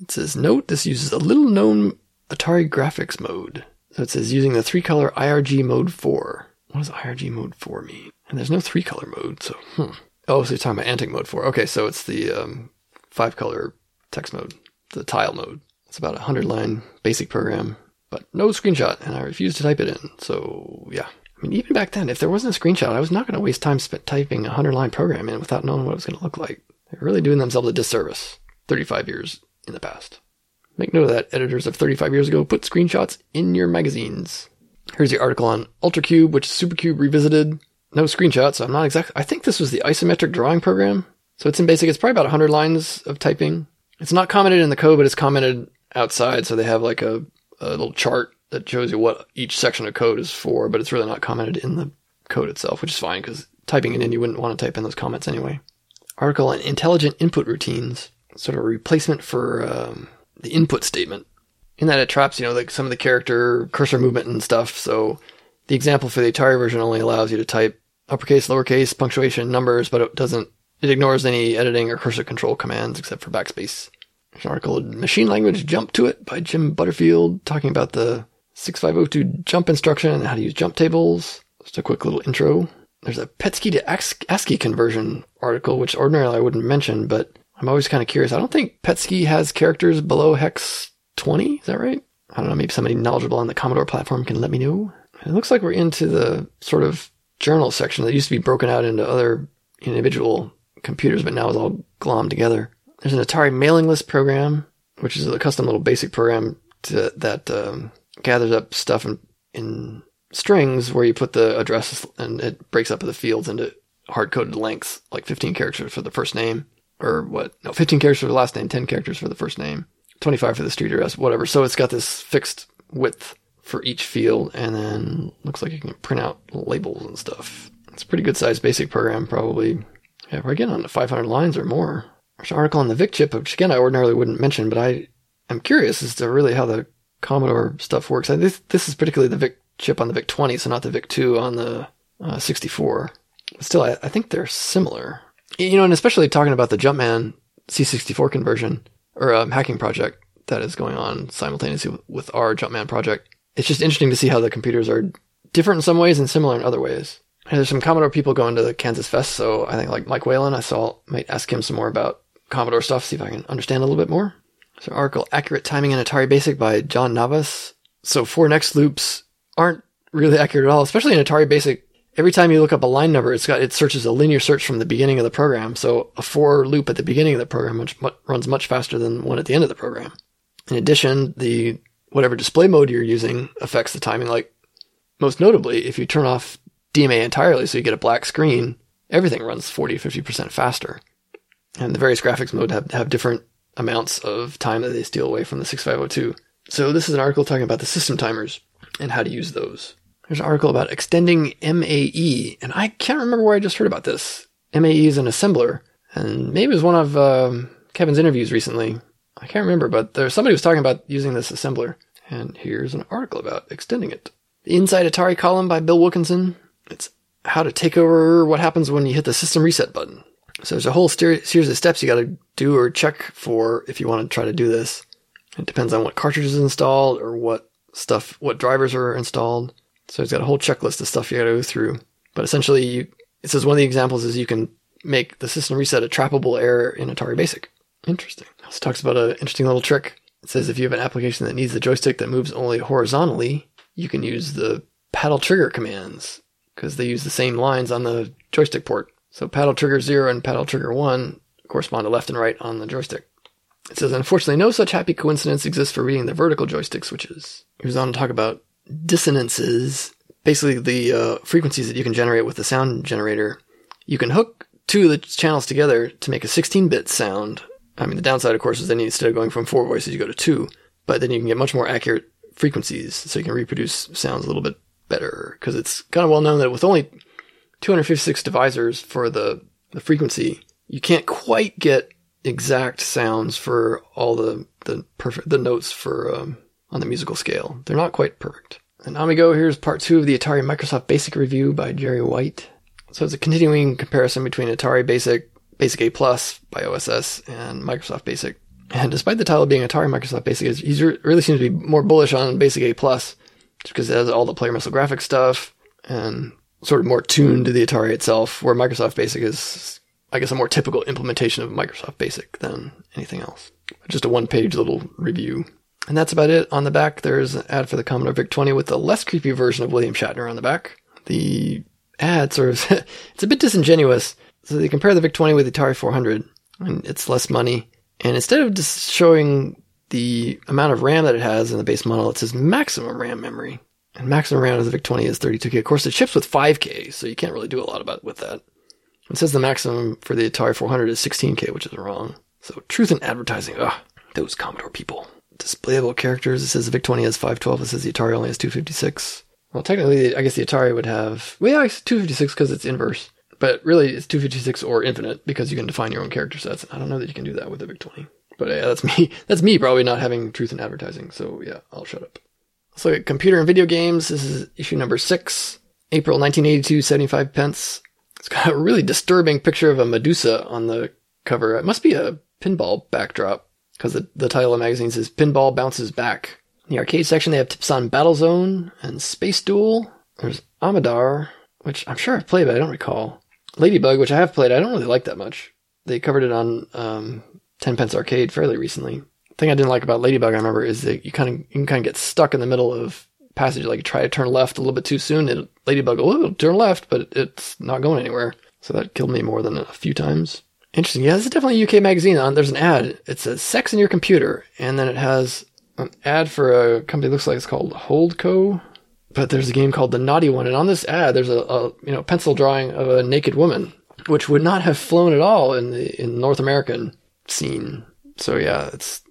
A: It says, note this uses a little known Atari graphics mode. So it says using the three color IRG mode 4. What does IRG mode 4 mean? And there's no three color mode, so hmm. Oh, so you're talking about Antic mode 4. Okay, so it's the um, five color text mode, the tile mode. It's about a 100 line basic program, but no screenshot, and I refuse to type it in. So yeah. I mean, even back then, if there wasn't a screenshot, I was not going to waste time spent typing a 100 line program in without knowing what it was going to look like. They're really doing themselves a disservice 35 years in the past. Make note of that, editors of 35 years ago. Put screenshots in your magazines. Here's the article on UltraCube, which SuperCube revisited. No screenshots, so I'm not exactly. I think this was the isometric drawing program. So it's in basic. It's probably about 100 lines of typing. It's not commented in the code, but it's commented outside. So they have like a, a little chart that shows you what each section of code is for, but it's really not commented in the code itself, which is fine because typing it in, you wouldn't want to type in those comments anyway. Article on intelligent input routines, sort of a replacement for um, the input statement. In that it traps, you know, like some of the character cursor movement and stuff. So the example for the Atari version only allows you to type uppercase, lowercase, punctuation, numbers, but it doesn't, it ignores any editing or cursor control commands except for backspace. There's an article, Machine Language Jump to It by Jim Butterfield, talking about the 6502 jump instruction and how to use jump tables. Just a quick little intro. There's a PETSCII to ASCII conversion article, which ordinarily I wouldn't mention, but I'm always kind of curious. I don't think PETSCII has characters below hex 20. Is that right? I don't know. Maybe somebody knowledgeable on the Commodore platform can let me know. It looks like we're into the sort of journal section that used to be broken out into other individual computers, but now is all glommed together. There's an Atari mailing list program, which is a custom little basic program to, that um, gathers up stuff in, in strings where you put the addresses and it breaks up the fields into hard coded lengths, like 15 characters for the first name or what? No, 15 characters for the last name, 10 characters for the first name, 25 for the street address, whatever. So it's got this fixed width for each field, and then looks like you can print out labels and stuff. It's a pretty good sized basic program, probably. Yeah, we're getting on to 500 lines or more. There's an article on the VIC chip, which again I ordinarily wouldn't mention, but I am curious as to really how the Commodore stuff works. I, this, this is particularly the VIC chip on the VIC 20, so not the VIC 2 on the uh, 64. But still, I, I think they're similar you know, and especially talking about the Jumpman C64 conversion or um, hacking project that is going on simultaneously with our Jumpman project. It's just interesting to see how the computers are different in some ways and similar in other ways. And there's some Commodore people going to the Kansas Fest, so I think like Mike Whalen, I saw might ask him some more about Commodore stuff, see if I can understand a little bit more. So article accurate timing in Atari Basic by John Navas. So for next loops aren't really accurate at all, especially in Atari Basic every time you look up a line number, it's got it searches a linear search from the beginning of the program. So a for loop at the beginning of the program runs much faster than one at the end of the program. In addition, the whatever display mode you're using affects the timing. Like most notably, if you turn off DMA entirely, so you get a black screen, everything runs 40 50% faster. And the various graphics mode have, have different amounts of time that they steal away from the 6502. So this is an article talking about the system timers and how to use those. There's an article about extending MAE, and I can't remember where I just heard about this. MAE is an assembler, and maybe it was one of um, Kevin's interviews recently. I can't remember, but there's somebody was talking about using this assembler, and here's an article about extending it. The Inside Atari column by Bill Wilkinson. It's how to take over what happens when you hit the system reset button. So there's a whole series of steps you got to do or check for if you want to try to do this. It depends on what cartridge is installed or what stuff, what drivers are installed. So it's got a whole checklist of stuff you got to go through. But essentially, you, it says one of the examples is you can make the system reset a trappable error in Atari Basic. Interesting. It also talks about an interesting little trick. It says if you have an application that needs the joystick that moves only horizontally, you can use the paddle trigger commands because they use the same lines on the joystick port. So paddle trigger 0 and paddle trigger 1 correspond to left and right on the joystick. It says, unfortunately, no such happy coincidence exists for reading the vertical joystick switches. He was on to talk about dissonances, basically the uh, frequencies that you can generate with the sound generator. You can hook two of the channels together to make a 16-bit sound. I mean, the downside, of course, is then instead of going from four voices, you go to two, but then you can get much more accurate frequencies, so you can reproduce sounds a little bit better. Because it's kind of well known that with only 256 divisors for the, the frequency, you can't quite get exact sounds for all the the perfect the notes for um, on the musical scale. They're not quite perfect. And on we go. here's part two of the Atari Microsoft Basic review by Jerry White. So it's a continuing comparison between Atari Basic, Basic A Plus by OSS, and Microsoft Basic. And despite the title being Atari Microsoft Basic, he really seems to be more bullish on Basic A Plus, just because it has all the player missile graphics stuff and sort of more tuned to the Atari itself, where Microsoft Basic is, I guess, a more typical implementation of Microsoft Basic than anything else. Just a one page little review. And that's about it. On the back, there's an ad for the Commodore VIC-20 with the less creepy version of William Shatner on the back. The ad sort of, it's a bit disingenuous. So they compare the VIC-20 with the Atari 400, and it's less money. And instead of just showing the amount of RAM that it has in the base model, it says maximum RAM memory. And maximum RAM of the VIC-20 is 32K. Of course, it ships with 5K, so you can't really do a lot about with that. It says the maximum for the Atari 400 is 16K, which is wrong. So truth in advertising, ugh, those Commodore people displayable characters. It says the VIC-20 has 512. It says the Atari only has 256. Well, technically, I guess the Atari would have. Well, yeah, 256 because it's inverse. But really, it's 256 or infinite because you can define your own character sets. I don't know that you can do that with the VIC-20. But yeah, that's me. That's me probably not having truth in advertising. So yeah, I'll shut up. Let's look at computer and video games. This is issue number six, April 1982, 75 pence. It's got a really disturbing picture of a Medusa on the cover. It must be a pinball backdrop because the, the title of the magazine says Pinball Bounces Back. In the arcade section, they have tips on Battlezone and Space Duel. There's Amidar, which I'm sure I've played, but I don't recall. Ladybug, which I have played, I don't really like that much. They covered it on um, 10 Pence Arcade fairly recently. Thing I didn't like about Ladybug, I remember, is that you kind of you can kind of get stuck in the middle of passage. Like you try to turn left a little bit too soon, and Ladybug will turn left, but it's not going anywhere. So that killed me more than a few times. Interesting. Yeah, this is definitely a UK magazine. On there's an ad. It says "Sex in Your Computer," and then it has an ad for a company. looks like it's called Holdco, but there's a game called The Naughty One, and on this ad, there's a, a you know pencil drawing of a naked woman, which would not have flown at all in the in North American scene. So yeah, it's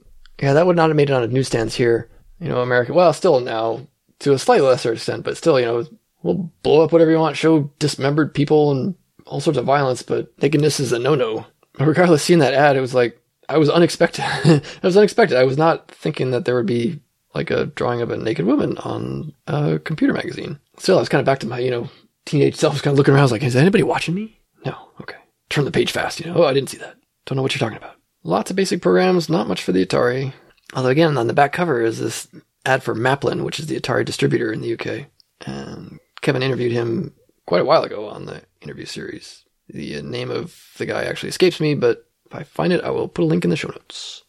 A: yeah that would not have made it on a newsstands here. You know, America. Well, still now to a slightly lesser extent, but still, you know, we'll blow up whatever you want, show dismembered people and all sorts of violence, but nakedness is a no-no regardless, seeing that ad, it was like I was unexpected. it was unexpected. I was not thinking that there would be like a drawing of a naked woman on a computer magazine. Still, I was kind of back to my you know teenage self, was kind of looking around. I was like, is anybody watching me? No. Okay. Turn the page fast. You know. Oh, I didn't see that. Don't know what you're talking about. Lots of basic programs. Not much for the Atari. Although again, on the back cover is this ad for Maplin, which is the Atari distributor in the UK. And Kevin interviewed him quite a while ago on the interview series. The name of the guy actually escapes me, but if I find it, I will put a link in the show notes.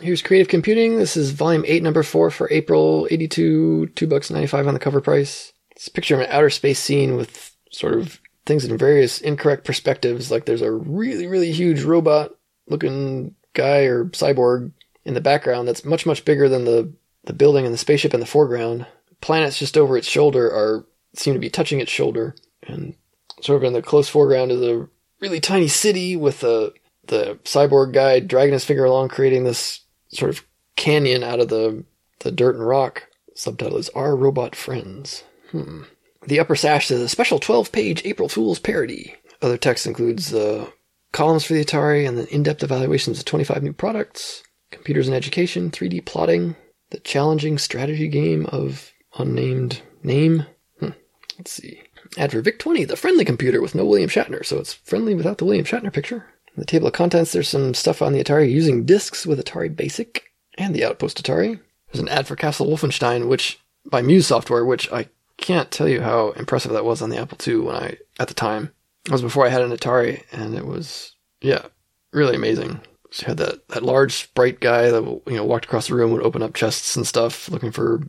A: Here's Creative Computing. This is volume 8, number 4 for April 82, 2 bucks 95 on the cover price. It's a picture of an outer space scene with sort of things in various incorrect perspectives. Like there's a really, really huge robot looking guy or cyborg in the background that's much, much bigger than the, the building and the spaceship in the foreground. Planets just over its shoulder are seem to be touching its shoulder, and sort of in the close foreground is a really tiny city with a, the cyborg guy dragging his finger along, creating this sort of canyon out of the, the dirt and rock. Subtitle is Our Robot Friends. Hmm. The upper sash is a special 12 page April Fool's parody. Other text includes uh, columns for the Atari and then in depth evaluations of 25 new products, computers and education, 3D plotting, the challenging strategy game of unnamed name. Hmm. Let's see. Ad for VIC-20, the friendly computer with no William Shatner, so it's friendly without the William Shatner picture. In the table of contents, there's some stuff on the Atari using discs with Atari Basic and the Outpost Atari. There's an ad for Castle Wolfenstein, which by Muse Software, which I can't tell you how impressive that was on the Apple II when I at the time. It was before I had an Atari, and it was yeah, really amazing. She had that, that large sprite guy that you know walked across the room would open up chests and stuff looking for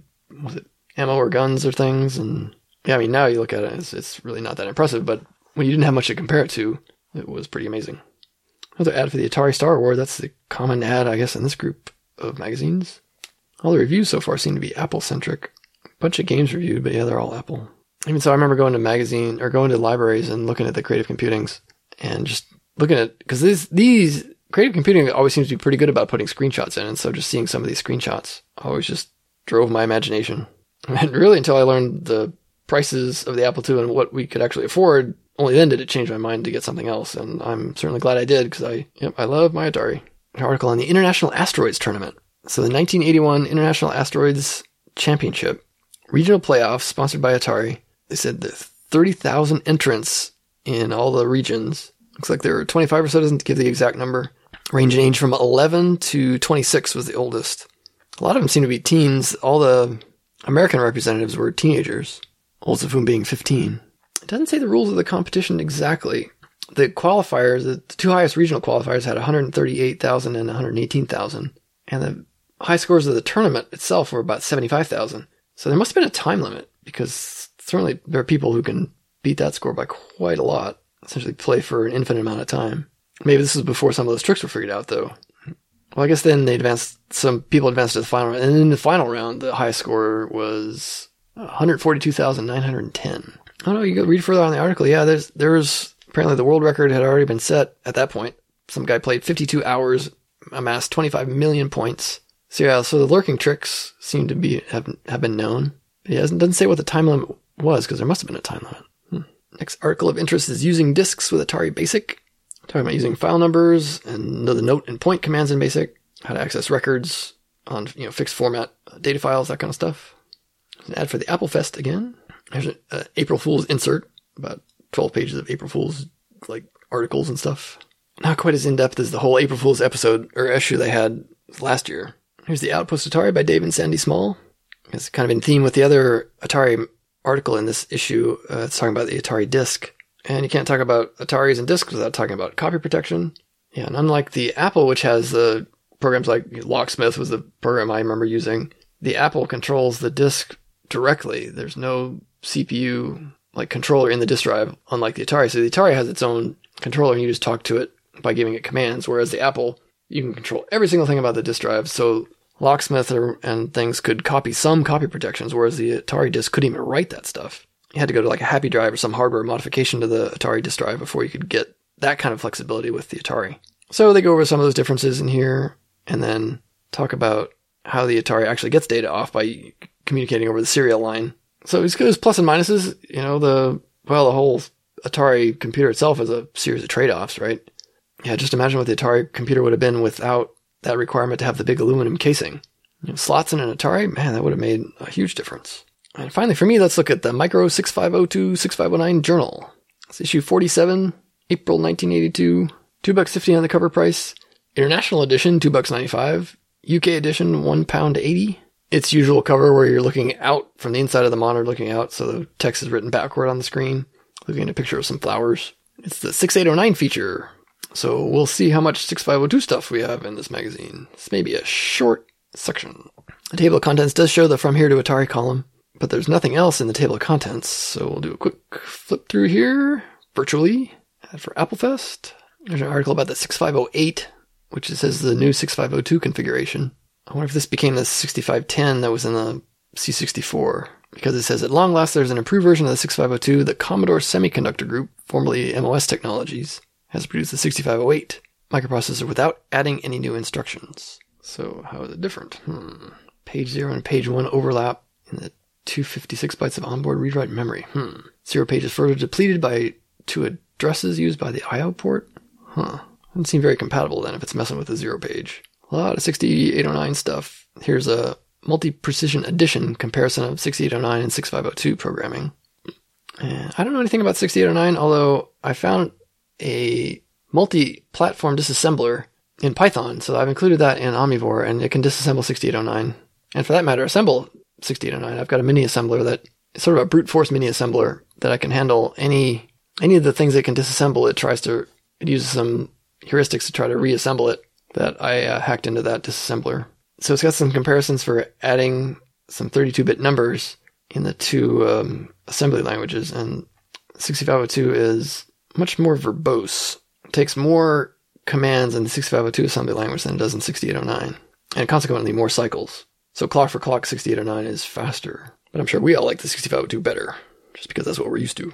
A: was it ammo or guns or things and yeah I mean now you look at it it's, it's really not that impressive but when you didn't have much to compare it to it was pretty amazing. Another ad for the Atari Star Award that's the common ad I guess in this group of magazines. All the reviews so far seem to be Apple centric. A bunch of games reviewed, but yeah, they're all Apple. Even so, I remember going to magazine or going to libraries and looking at the creative computings and just looking at because these these creative computing always seems to be pretty good about putting screenshots in, and so just seeing some of these screenshots always just drove my imagination. And really, until I learned the prices of the Apple II and what we could actually afford, only then did it change my mind to get something else. And I'm certainly glad I did because I yep I love my Atari. An article on the International Asteroids Tournament. So the 1981 International Asteroids Championship regional playoffs sponsored by Atari. They said the 30,000 entrants in all the regions. Looks like there were 25 or so, doesn't give the exact number. Range in age from 11 to 26 was the oldest. A lot of them seem to be teens. All the American representatives were teenagers, oldest of whom being 15. It doesn't say the rules of the competition exactly. The qualifiers, the two highest regional qualifiers had 138,000 and 118,000. And the high scores of the tournament itself were about 75,000. So there must have been a time limit because certainly there are people who can beat that score by quite a lot, essentially play for an infinite amount of time. Maybe this was before some of those tricks were figured out though. Well, I guess then they advanced, some people advanced to the final round. And in the final round, the highest score was 142,910. I don't know, you read further on the article. Yeah, there's, there was, apparently the world record had already been set at that point. Some guy played 52 hours, amassed 25 million points. So yeah, so the lurking tricks seem to be have, have been known. Yeah, it doesn't say what the time limit was because there must have been a time limit. Hmm. Next article of interest is using disks with Atari Basic. Talking about using file numbers and the note and point commands in Basic, how to access records on you know fixed format data files, that kind of stuff. An ad for the Apple Fest again. There's an uh, April Fool's insert, about 12 pages of April Fool's like articles and stuff. Not quite as in depth as the whole April Fool's episode or issue they had last year. Here's the Outpost Atari by Dave and Sandy Small. It's kind of in theme with the other Atari article in this issue. Uh, it's talking about the Atari disc. And you can't talk about Ataris and discs without talking about copy protection. Yeah, and unlike the Apple, which has the programs like Locksmith was the program I remember using, the Apple controls the disk directly. There's no CPU like controller in the disk drive, unlike the Atari. So the Atari has its own controller and you just talk to it by giving it commands, whereas the Apple, you can control every single thing about the disk drive. So Locksmith or, and things could copy some copy protections, whereas the Atari disk couldn't even write that stuff. You had to go to like a Happy Drive or some hardware modification to the Atari disk drive before you could get that kind of flexibility with the Atari. So they go over some of those differences in here and then talk about how the Atari actually gets data off by communicating over the serial line. So it's goes plus and minuses. You know, the, well, the whole Atari computer itself is a series of trade offs, right? Yeah, just imagine what the Atari computer would have been without that requirement to have the big aluminum casing. You know, slots in an Atari, man, that would have made a huge difference. And finally, for me, let's look at the Micro 6502 6509 Journal. It's issue 47, April 1982, two bucks fifty on the cover price. International edition, two bucks ninety five. UK edition, one pound eighty. Its usual cover where you're looking out from the inside of the monitor, looking out, so the text is written backward on the screen, looking at a picture of some flowers. It's the 6809 feature, so we'll see how much 6502 stuff we have in this magazine. This may be a short section. The table of contents does show the From Here to Atari column, but there's nothing else in the table of contents, so we'll do a quick flip through here, virtually, for Applefest. There's an article about the 6508, which says the new 6502 configuration. I wonder if this became the 6510 that was in the C64, because it says at long last there's an improved version of the 6502 the Commodore Semiconductor Group, formerly MOS Technologies, has produced the 6508 microprocessor without adding any new instructions. So how is it different? Hmm. Page 0 and page 1 overlap in the 256 bytes of onboard read-write memory. Hmm. Zero page is further depleted by two addresses used by the I.O. port. Huh. Doesn't seem very compatible then if it's messing with the zero page. A lot of 6809 stuff. Here's a multi-precision addition comparison of 6809 and 6502 programming. And I don't know anything about 6809, although I found a multi-platform disassembler in Python, so I've included that in Omnivore, and it can disassemble 6809. And for that matter, assemble 6809. I've got a mini assembler that sort of a brute force mini assembler that I can handle any any of the things it can disassemble. It tries to it uses some heuristics to try to reassemble it that I uh, hacked into that disassembler. So it's got some comparisons for adding some 32-bit numbers in the two um, assembly languages, and 6502 is much more verbose. It takes more commands in the 6502 assembly language than it does in 6809, and consequently more cycles. So clock for clock 6809 is faster, but I'm sure we all like the 6502 better, just because that's what we're used to.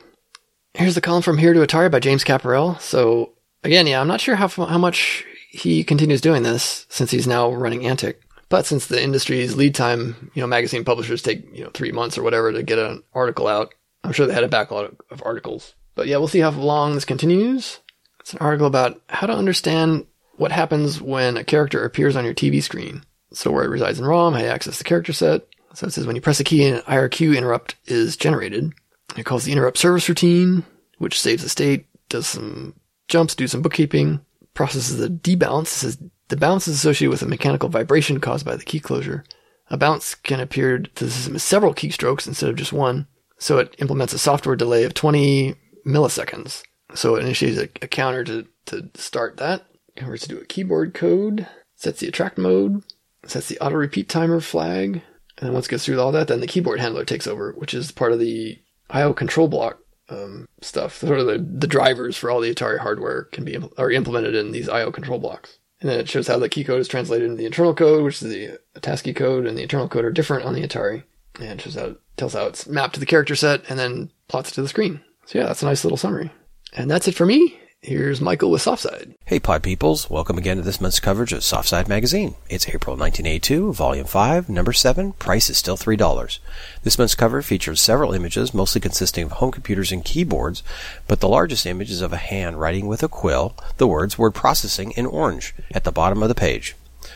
A: Here's the column from here to Atari by James Capparell. So again, yeah, I'm not sure how how much he continues doing this since he's now running Antic. But since the industry's lead time, you know, magazine publishers take you know three months or whatever to get an article out. I'm sure they had a backlog of articles. But yeah, we'll see how long this continues. It's an article about how to understand what happens when a character appears on your TV screen. So where it resides in ROM, how you access the character set. So it says when you press a key, an IRQ interrupt is generated. It calls the interrupt service routine, which saves the state, does some jumps, do some bookkeeping, processes the debounce. It says the bounce is associated with a mechanical vibration caused by the key closure. A bounce can appear to the system as several keystrokes instead of just one. So it implements a software delay of 20 milliseconds. So it initiates a, a counter to, to start that. Converts it to do a keyboard code, sets the attract mode, sets the auto repeat timer flag, and then once it gets through all that, then the keyboard handler takes over, which is part of the I/O control block um, stuff. Sort of the, the drivers for all the Atari hardware can be are implemented in these I/O control blocks. And then it shows how the key code is translated into the internal code, which is the ASCII code, and the internal code are different on the Atari. And it shows how tells how it's mapped to the character set, and then plots it to the screen. So yeah, that's a nice little summary. And that's it for me. Here's Michael with Softside.
B: Hey, Pod Peoples. Welcome again to this month's coverage of Softside Magazine. It's April 1982, Volume 5, Number 7. Price is still $3. This month's cover features several images, mostly consisting of home computers and keyboards, but the largest image is of a hand writing with a quill the words word processing in orange at the bottom of the page.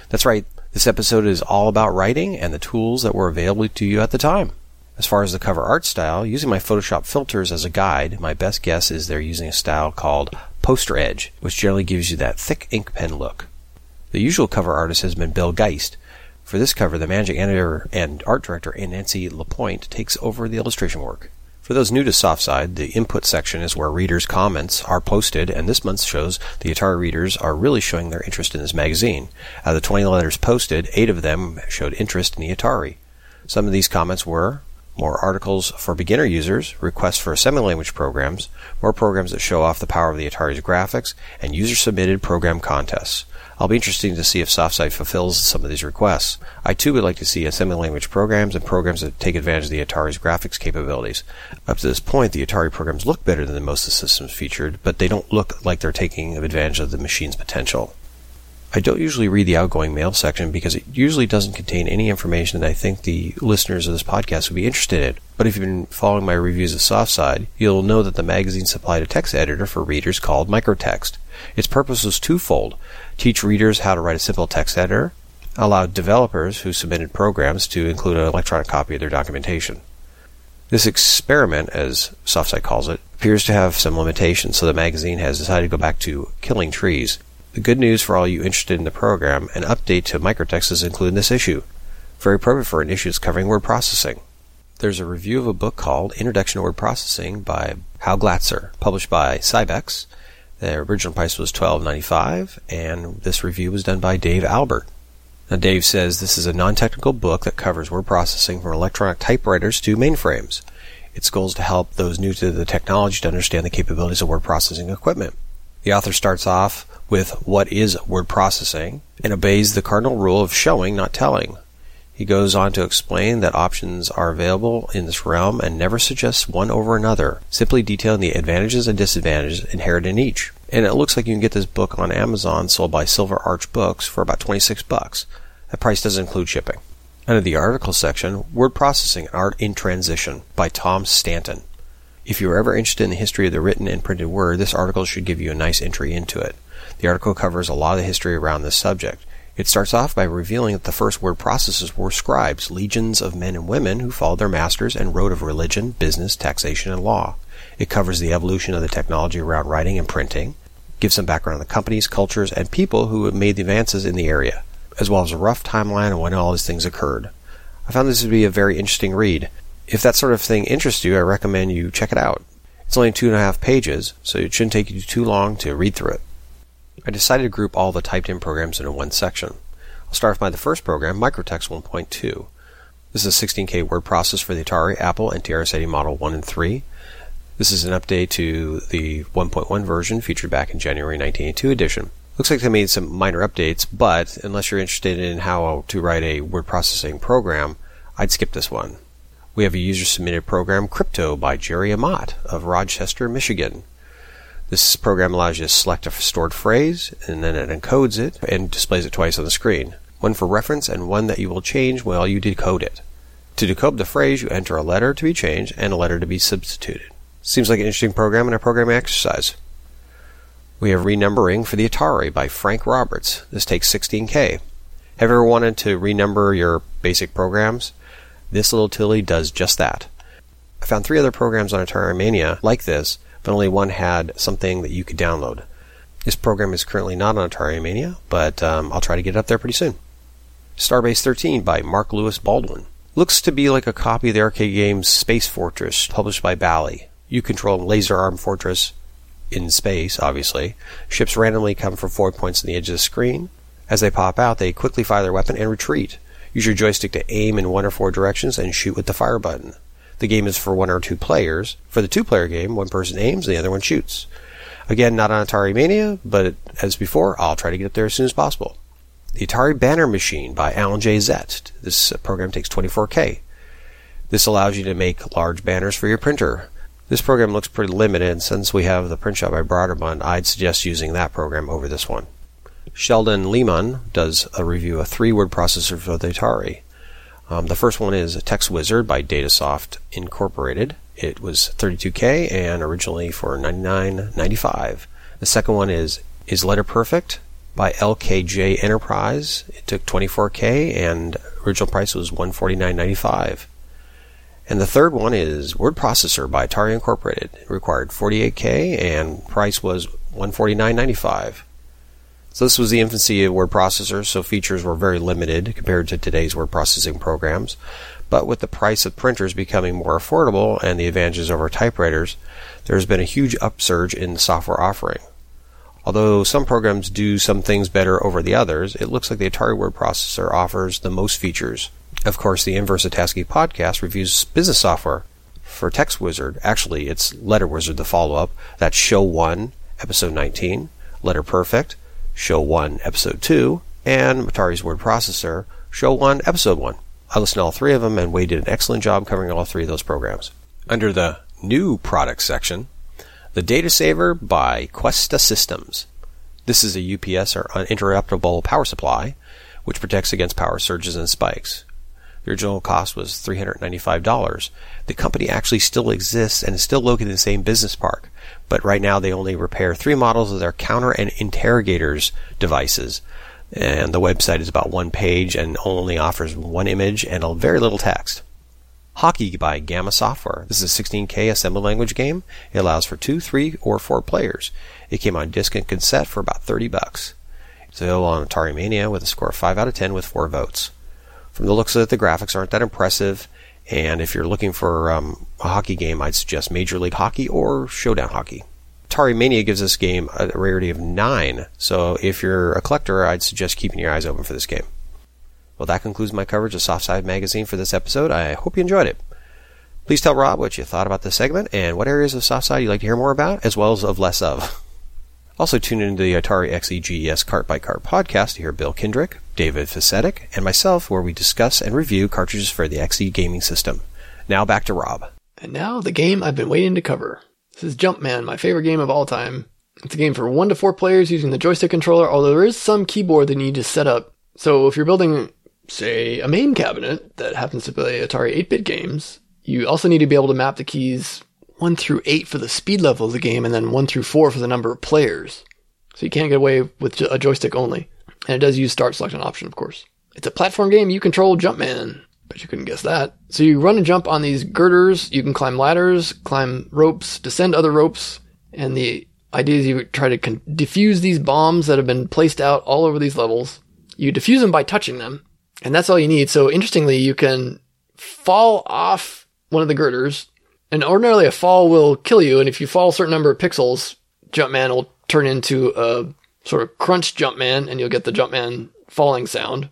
B: That's right, this episode is all about writing and the tools that were available to you at the time. As far as the cover art style, using my Photoshop filters as a guide, my best guess is they're using a style called poster edge, which generally gives you that thick ink pen look. The usual cover artist has been Bill Geist. For this cover, the managing editor and art director Nancy Lapointe takes over the illustration work. For those new to Softside, the input section is where readers' comments are posted, and this month shows the Atari readers are really showing their interest in this magazine. Out of the 20 letters posted, 8 of them showed interest in the Atari. Some of these comments were more articles for beginner users, requests for assembly language programs, more programs that show off the power of the Atari's graphics, and user submitted program contests. I'll be interested to see if Softside fulfills some of these requests. I too would like to see assembly language programs and programs that take advantage of the Atari's graphics capabilities. Up to this point, the Atari programs look better than most of the systems featured, but they don't look like they're taking advantage of the machine's potential. I don't usually read the outgoing mail section because it usually doesn't contain any information that I think the listeners of this podcast would be interested in. But if you've been following my reviews of Softside, you'll know that the magazine supplied a text editor for readers called Microtext. Its purpose was twofold teach readers how to write a simple text editor, allow developers who submitted programs to include an electronic copy of their documentation. This experiment, as Softside calls it, appears to have some limitations, so the magazine has decided to go back to killing trees. The good news for all you interested in the program, an update to Microtext is included in this issue. Very appropriate for an issue covering word processing. There's a review of a book called Introduction to Word Processing by Hal Glatzer, published by Sybex. The original price was $12.95, and this review was done by Dave Albert. Now, Dave says this is a non-technical book that covers word processing from electronic typewriters to mainframes. Its goal is to help those new to the technology to understand the capabilities of word processing equipment. The author starts off with what is word processing and obeys the cardinal rule of showing, not telling. He goes on to explain that options are available in this realm and never suggests one over another, simply detailing the advantages and disadvantages inherent in each. And it looks like you can get this book on Amazon sold by Silver Arch Books for about 26 bucks. That price doesn't include shipping. Under the article section, Word Processing Art in Transition by Tom Stanton. If you are ever interested in the history of the written and printed word, this article should give you a nice entry into it. The article covers a lot of the history around this subject. It starts off by revealing that the first word processors were scribes, legions of men and women who followed their masters and wrote of religion, business, taxation, and law. It covers the evolution of the technology around writing and printing, gives some background on the companies, cultures, and people who made the advances in the area, as well as a rough timeline of when all these things occurred. I found this to be a very interesting read. If that sort of thing interests you, I recommend you check it out. It's only two and a half pages, so it shouldn't take you too long to read through it. I decided to group all the typed in programs into one section. I'll start by the first program, Microtext 1.2. This is a 16K word processor for the Atari, Apple, and TRS-80 Model 1 and 3. This is an update to the 1.1 version featured back in January 1982 edition. Looks like they made some minor updates, but unless you're interested in how to write a word processing program, I'd skip this one. We have a user submitted program, Crypto, by Jerry Amott of Rochester, Michigan. This program allows you to select a stored phrase, and then it encodes it and displays it twice on the screen. One for reference and one that you will change while you decode it. To decode the phrase, you enter a letter to be changed and a letter to be substituted. Seems like an interesting program and a programming exercise. We have renumbering for the Atari by Frank Roberts. This takes 16K. Have you ever wanted to renumber your basic programs? This little Tilly does just that. I found three other programs on Atari Mania like this, but only one had something that you could download. This program is currently not on Atari Mania, but um, I'll try to get it up there pretty soon. Starbase 13 by Mark Lewis Baldwin. Looks to be like a copy of the arcade game Space Fortress, published by Bally. You control a laser arm fortress in space, obviously. Ships randomly come from four points on the edge of the screen. As they pop out, they quickly fire their weapon and retreat. Use your joystick to aim in one or four directions and shoot with the fire button. The game is for one or two players. For the two player game, one person aims and the other one shoots. Again, not on Atari Mania, but as before, I'll try to get up there as soon as possible. The Atari Banner Machine by Alan J. Zett. This uh, program takes 24K. This allows you to make large banners for your printer. This program looks pretty limited. Since we have the print shop by Broderbund, I'd suggest using that program over this one. Sheldon Lehman does a review of three word processors for the Atari. Um, the first one is Text Wizard by Datasoft Incorporated. It was 32K and originally for 99.95. The second one is Is Letter Perfect by LKJ Enterprise. It took 24K and original price was 149.95. And the third one is Word Processor by Atari Incorporated. It required 48K and price was 149.95. So this was the infancy of word processors, so features were very limited compared to today's word processing programs. But with the price of printers becoming more affordable and the advantages over typewriters, there's been a huge upsurge in the software offering. Although some programs do some things better over the others, it looks like the Atari word processor offers the most features. Of course, the Inverse ATASCII podcast reviews business software. For Text Wizard, actually, it's Letter Wizard, the follow up. That's Show 1, Episode 19, Letter Perfect, Show 1, Episode 2, and Atari's Word Processor, Show 1, Episode 1. I listened to all three of them, and Wade did an excellent job covering all three of those programs. Under the New Products section, The Data Saver by Questa Systems. This is a UPS or uninterruptible power supply, which protects against power surges and spikes. The original cost was $395. The company actually still exists and is still located in the same business park, but right now they only repair three models of their counter and interrogators devices. And the website is about one page and only offers one image and a very little text. Hockey by Gamma Software. This is a 16K assembly language game. It allows for two, three, or four players. It came on disc and cassette for about 30 bucks. It's available on Atari Mania with a score of 5 out of 10 with 4 votes. From the looks of it, the graphics aren't that impressive. And if you're looking for um, a hockey game, I'd suggest Major League Hockey or Showdown Hockey. Atari Mania gives this game a rarity of 9, so if you're a collector, I'd suggest keeping your eyes open for this game. Well, that concludes my coverage of Softside Magazine for this episode. I hope you enjoyed it. Please tell Rob what you thought about this segment and what areas of Softside you'd like to hear more about, as well as of less of. Also, tune into the Atari XEGS Cart by Cart podcast to hear Bill Kendrick, David Facetic, and myself, where we discuss and review cartridges for the XE gaming system. Now back to Rob.
A: And now the game I've been waiting to cover. This is Jumpman, my favorite game of all time. It's a game for one to four players using the joystick controller, although there is some keyboard that you need to set up. So if you're building say, a MAME cabinet that happens to play Atari 8-bit games, you also need to be able to map the keys 1 through 8 for the speed level of the game and then 1 through 4 for the number of players. So you can't get away with a joystick only. And it does use start selection option, of course. It's a platform game. You control Jumpman. Bet you couldn't guess that. So you run and jump on these girders. You can climb ladders, climb ropes, descend other ropes. And the idea is you try to con- defuse these bombs that have been placed out all over these levels. You defuse them by touching them. And that's all you need. So interestingly, you can fall off one of the girders. And ordinarily a fall will kill you. And if you fall a certain number of pixels, Jumpman will turn into a sort of crunch Jumpman and you'll get the Jumpman falling sound.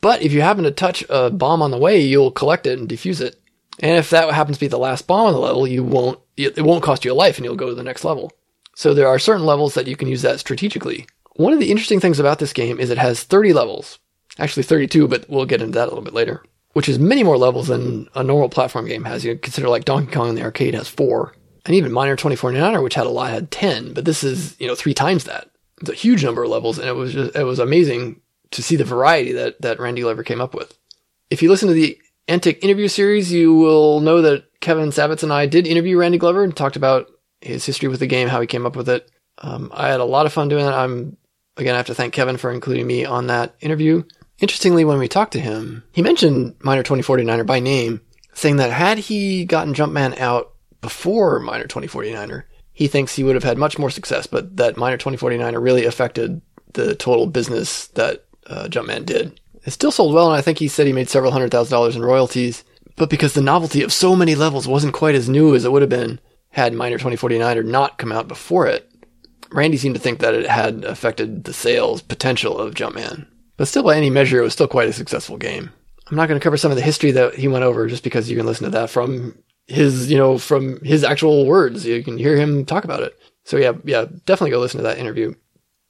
A: But if you happen to touch a bomb on the way, you'll collect it and defuse it. And if that happens to be the last bomb on the level, you won't, it won't cost you a life and you'll go to the next level. So there are certain levels that you can use that strategically. One of the interesting things about this game is it has 30 levels. Actually 32, but we'll get into that a little bit later. Which is many more levels than a normal platform game has. You consider like Donkey Kong in the arcade has four. And even Miner 2049er, which had a lot, had 10. But this is, you know, three times that. It's a huge number of levels and it was just, it was amazing to see the variety that, that Randy Glover came up with. If you listen to the Antic interview series, you will know that Kevin Savetz and I did interview Randy Glover and talked about his history with the game, how he came up with it. Um, I had a lot of fun doing that. I'm again, I have to thank Kevin for including me on that interview. Interestingly, when we talked to him, he mentioned Miner 2049er by name, saying that had he gotten Jumpman out before Miner 2049er, he thinks he would have had much more success, but that Miner 2049er really affected the total business that uh, Jumpman did. It still sold well, and I think he said he made several hundred thousand dollars in royalties. But because the novelty of so many levels wasn't quite as new as it would have been had Miner 2049er not come out before it, Randy seemed to think that it had affected the sales potential of Jumpman. But still, by any measure, it was still quite a successful game. I'm not going to cover some of the history that he went over just because you can listen to that from his, you know, from his actual words. You can hear him talk about it. So yeah, yeah, definitely go listen to that interview.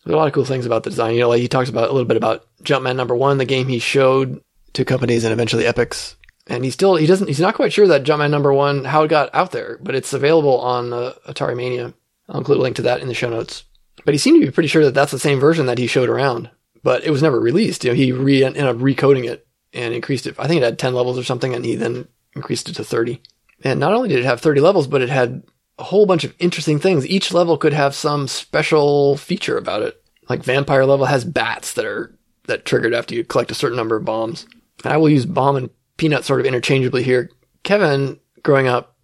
A: There's a lot of cool things about the design. You know, like he talks about a little bit about Jumpman number one, the game he showed to companies and eventually Epyx. And he still, he doesn't, he's not quite sure that Jumpman number one, how it got out there, but it's available on uh, Atari Mania. I'll include a link to that in the show notes. But he seemed to be pretty sure that that's the same version that he showed around, but it was never released. You know, he re- ended up recoding it and increased it. I think it had 10 levels or something, and he then increased it to 30. And not only did it have 30 levels, but it had a whole bunch of interesting things. Each level could have some special feature about it. Like vampire level has bats that are that triggered after you collect a certain number of bombs. And I will use bomb and peanut sort of interchangeably here. Kevin, growing up,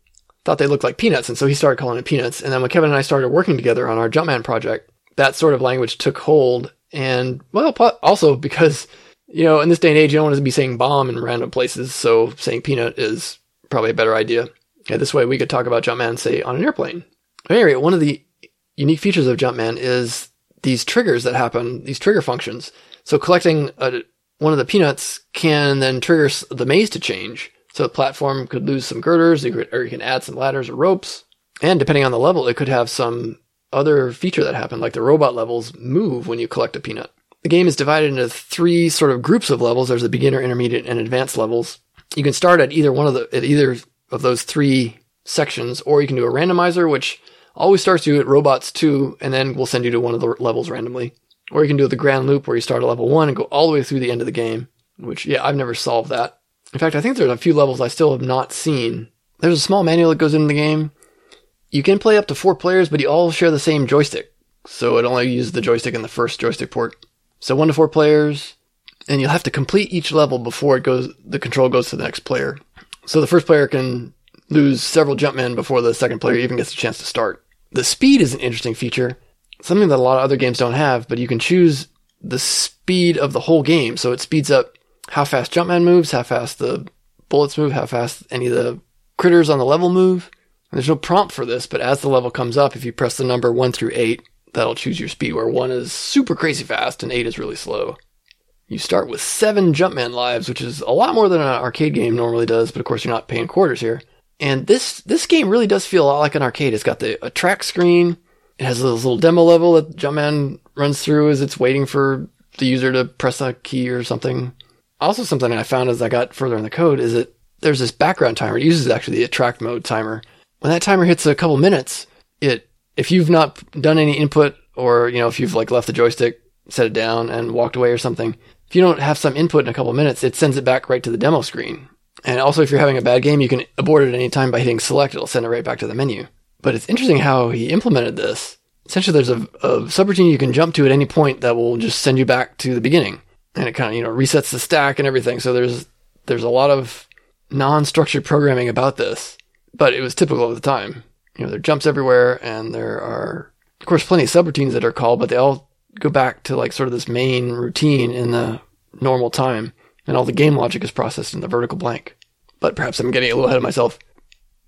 A: thought they looked like peanuts, and so he started calling it peanuts. And then when Kevin and I started working together on our Jumpman project, that sort of language took hold. And well, also because you know in this day and age, you don't want to be saying bomb in random places, so saying peanut is probably a better idea. Yeah, this way we could talk about Jumpman, say, on an airplane. Anyway, one of the unique features of Jumpman is these triggers that happen, these trigger functions. So collecting a, one of the peanuts can then trigger the maze to change. So the platform could lose some girders, or you can add some ladders or ropes. And depending on the level, it could have some other feature that happened, like the robot levels move when you collect a peanut. The game is divided into three sort of groups of levels. There's the beginner, intermediate, and advanced levels. You can start at either one of the, at either of those three sections, or you can do a randomizer, which always starts you at robots two, and then we'll send you to one of the levels randomly. Or you can do the grand loop where you start at level one and go all the way through the end of the game, which, yeah, I've never solved that. In fact, I think there's a few levels I still have not seen. There's a small manual that goes into the game. You can play up to four players, but you all share the same joystick. So it only uses the joystick in the first joystick port. So one to four players, and you'll have to complete each level before it goes, the control goes to the next player. So the first player can lose several Jumpmen before the second player even gets a chance to start. The speed is an interesting feature, something that a lot of other games don't have, but you can choose the speed of the whole game. So it speeds up how fast Jumpman moves, how fast the bullets move, how fast any of the critters on the level move. And there's no prompt for this, but as the level comes up, if you press the number 1 through 8, that'll choose your speed, where 1 is super crazy fast and 8 is really slow. You start with 7 Jumpman lives, which is a lot more than an arcade game normally does, but of course you're not paying quarters here. And this this game really does feel a lot like an arcade. It's got the attract screen. It has this little demo level that Jumpman runs through as it's waiting for the user to press a key or something. Also, something I found as I got further in the code is that there's this background timer. It uses actually the attract mode timer. When that timer hits a couple minutes, it if you've not done any input or you know if you've like left the joystick, set it down, and walked away or something. If you don't have some input in a couple minutes, it sends it back right to the demo screen. And also, if you're having a bad game, you can abort it any time by hitting select. It'll send it right back to the menu. But it's interesting how he implemented this. Essentially, there's a, a subroutine you can jump to at any point that will just send you back to the beginning, and it kind of you know resets the stack and everything. So there's there's a lot of non-structured programming about this, but it was typical at the time. You know, there are jumps everywhere, and there are of course plenty of subroutines that are called, but they all go back to like sort of this main routine in the normal time, and all the game logic is processed in the vertical blank. But perhaps I'm getting a little ahead of myself.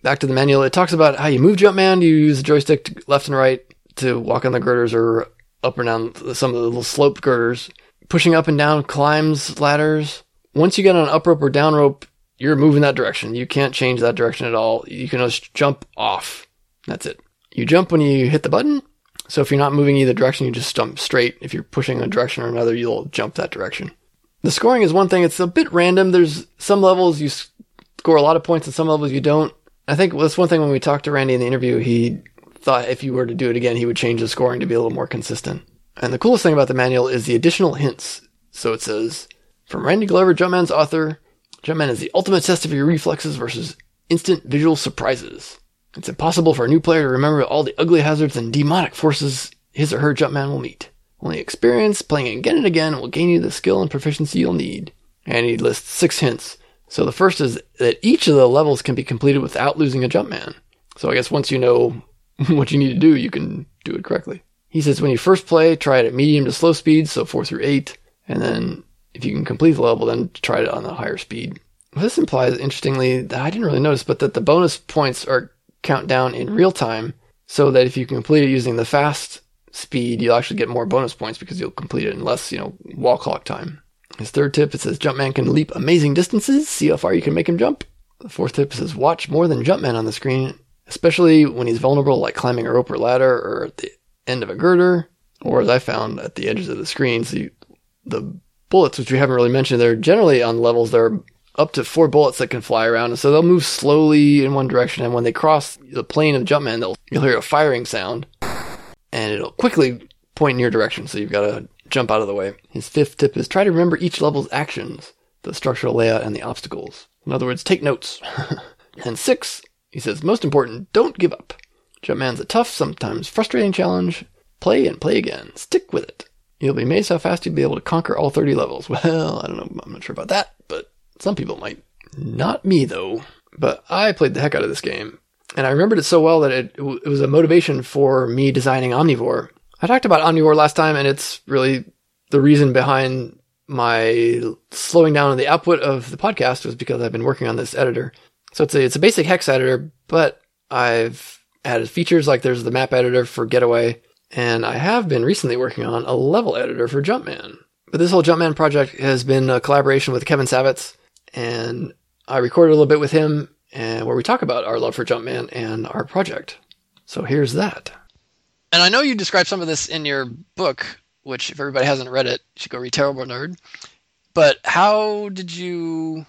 A: Back to the manual, it talks about how you move Jumpman. You use the joystick left and right to walk on the girders or up or down some of the little sloped girders. Pushing up and down climbs ladders. Once you get on an up rope or down rope, you're moving that direction. You can't change that direction at all. You can just jump off. That's it. You jump when you hit the button, so if you're not moving either direction, you just jump straight. If you're pushing a direction or another, you'll jump that direction. The scoring is one thing. It's a bit random. There's some levels you score a lot of points and some levels you don't. I think that's one thing when we talked to Randy in the interview, he thought if you were to do it again, he would change the scoring to be a little more consistent. And the coolest thing about the manual is the additional hints. So it says, from Randy Glover, Jumpman's author, Jumpman is the ultimate test of your reflexes versus instant visual surprises. It's impossible for a new player to remember all the ugly hazards and demonic forces his or her Jumpman will meet. Only experience playing it again and again will gain you the skill and proficiency you'll need. And he lists six hints. So the first is that each of the levels can be completed without losing a Jumpman. So I guess once you know what you need to do, you can do it correctly. He says when you first play, try it at medium to slow speed, so 4 through 8, and then if you can complete the level, then try it on the higher speed. This implies, interestingly, that I didn't really notice, but that the bonus points are count down in real time so that if you complete it using the fast speed, you'll actually get more bonus points because you'll complete it in less, you know, wall clock time. His third tip, it says Jumpman can leap amazing distances. See how far you can make him jump. The fourth tip says watch more than Jumpman on the screen, especially when he's vulnerable, like climbing a rope or ladder or at the end of a girder, or as I found at the edges of the screen. So the bullets, which we haven't really mentioned, they're generally on levels that are up to four bullets that can fly around. And so they'll move slowly in one direction. And when they cross the plane of Jumpman, they'll, you'll hear a firing sound and it'll quickly point in your direction. So you've got to jump out of the way. His fifth tip is try to remember each level's actions, the structural layout, and the obstacles. In other words, take notes. and six, he says, most important, don't give up. Jumpman's a tough, sometimes frustrating challenge. Play and play again. Stick with it. You'll be amazed how fast you'll be able to conquer all 30 levels. Well, I don't know. I'm not sure about that, but some people might. Not me, though. But I played the heck out of this game. And I remembered it so well that it, it was a motivation for me designing Omnivore. I talked about Omnivore last time, and it's really the reason behind my slowing down on the output of the podcast was because I've been working on this editor. So it's a, it's a basic hex editor, but I've added features like there's the map editor for Getaway, and I have been recently working on a level editor for Jumpman. But this whole Jumpman project has been a collaboration with Kevin Savetz, and I recorded a little bit with him and where we talk about our love for Jumpman and our project. So here's that. And I know you described some of this in your book, which if everybody hasn't read it, you should go read Terrible Nerd. But how did you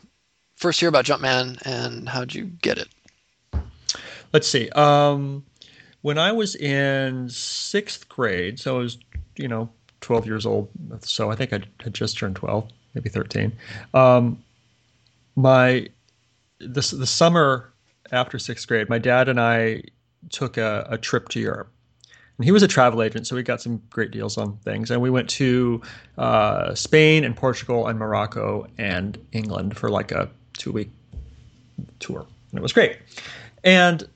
A: first hear about Jumpman and how did you get it?
C: Let's see. Um, when I was in sixth grade, so I was, you know, 12 years old. So I think I had just turned 12, maybe 13. Um, my the the summer after sixth grade, my dad and I took a, a trip to Europe. And he was a travel agent, so we got some great deals on things. And we went to uh, Spain and Portugal and Morocco and England for like a two week tour. And it was great. And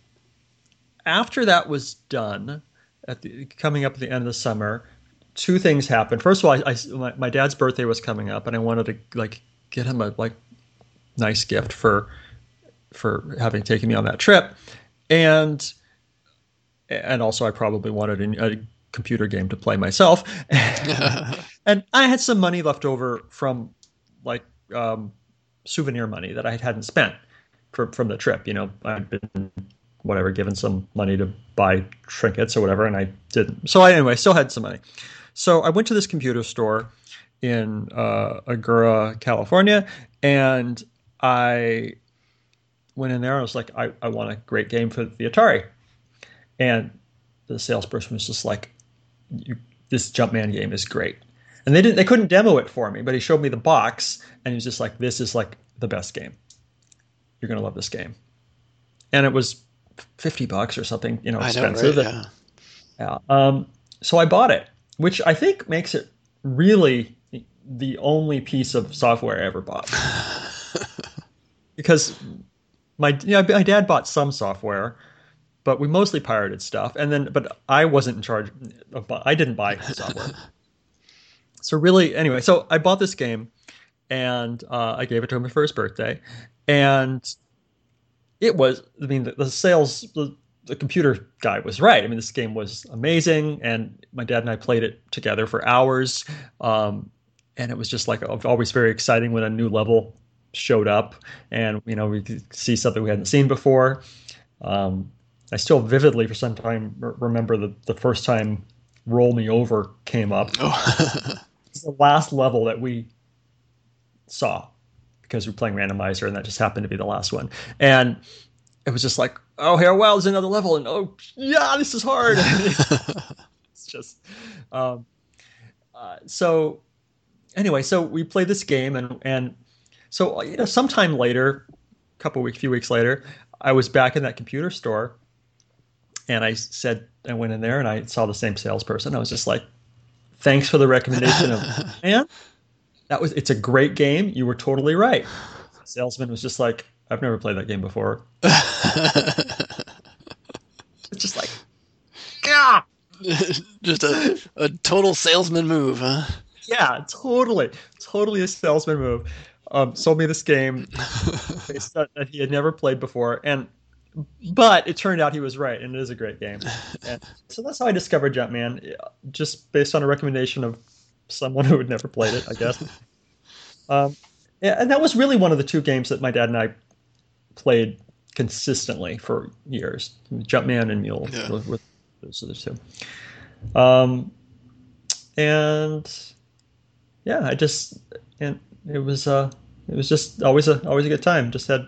C: after that was done, at the, coming up at the end of the summer, two things happened. First of all, I, I my, my, dad's birthday was coming up, and I wanted to like get him a like nice gift for for having taken me on that trip, and and also I probably wanted a, a computer game to play myself, and I had some money left over from like um, souvenir money that I hadn't spent from from the trip. You know, I'd been whatever given some money to buy trinkets or whatever, and I didn't. So I, anyway, still had some money. So I went to this computer store in uh, Agoura, California, and I went in there. I was like, I, I want a great game for the Atari. And the salesperson was just like, you, this Jumpman game is great. And they didn't they couldn't demo it for me, but he showed me the box and he was just like, This is like the best game. You're gonna love this game. And it was fifty bucks or something, you know, expensive.
A: Know, right?
C: yeah. yeah. Um, so I bought it, which I think makes it really the only piece of software I ever bought. because my know, my dad bought some software, but we mostly pirated stuff. And then, but I wasn't in charge. Of, I didn't buy software. so really, anyway, so I bought this game, and uh, I gave it to him for his birthday, and it was. I mean, the, the sales. The, the computer guy was right. I mean, this game was amazing, and my dad and I played it together for hours. Um, and it was just like always very exciting when a new level showed up, and you know we could see something we hadn't seen before. Um, I still vividly, for some time, remember the the first time "Roll Me Over" came up. Oh. it's the last level that we saw because we are playing randomizer, and that just happened to be the last one. And it was just like, oh, here, well, there's another level, and oh, yeah, this is hard. it's just, um, uh, so anyway, so we played this game, and and so uh, you know, sometime later, a couple weeks, few weeks later, I was back in that computer store, and I said, I went in there and I saw the same salesperson. I was just like, "Thanks for the recommendation of man. That was it's a great game. You were totally right." The salesman was just like, "I've never played that game before." it's just like,
A: yeah, just a, a total salesman move, huh?
C: Yeah, totally, totally a salesman move um, sold me this game that, he had never played before, and but it turned out he was right, and it is a great game. And so that's how I discovered Jumpman, just based on a recommendation of someone who had never played it, I guess. Um, and that was really one of the two games that my dad and I played consistently for years. Jumpman and Mule yeah. were, those are the two. Um, and yeah, I just and it was uh, it was just always a always a good time. Just had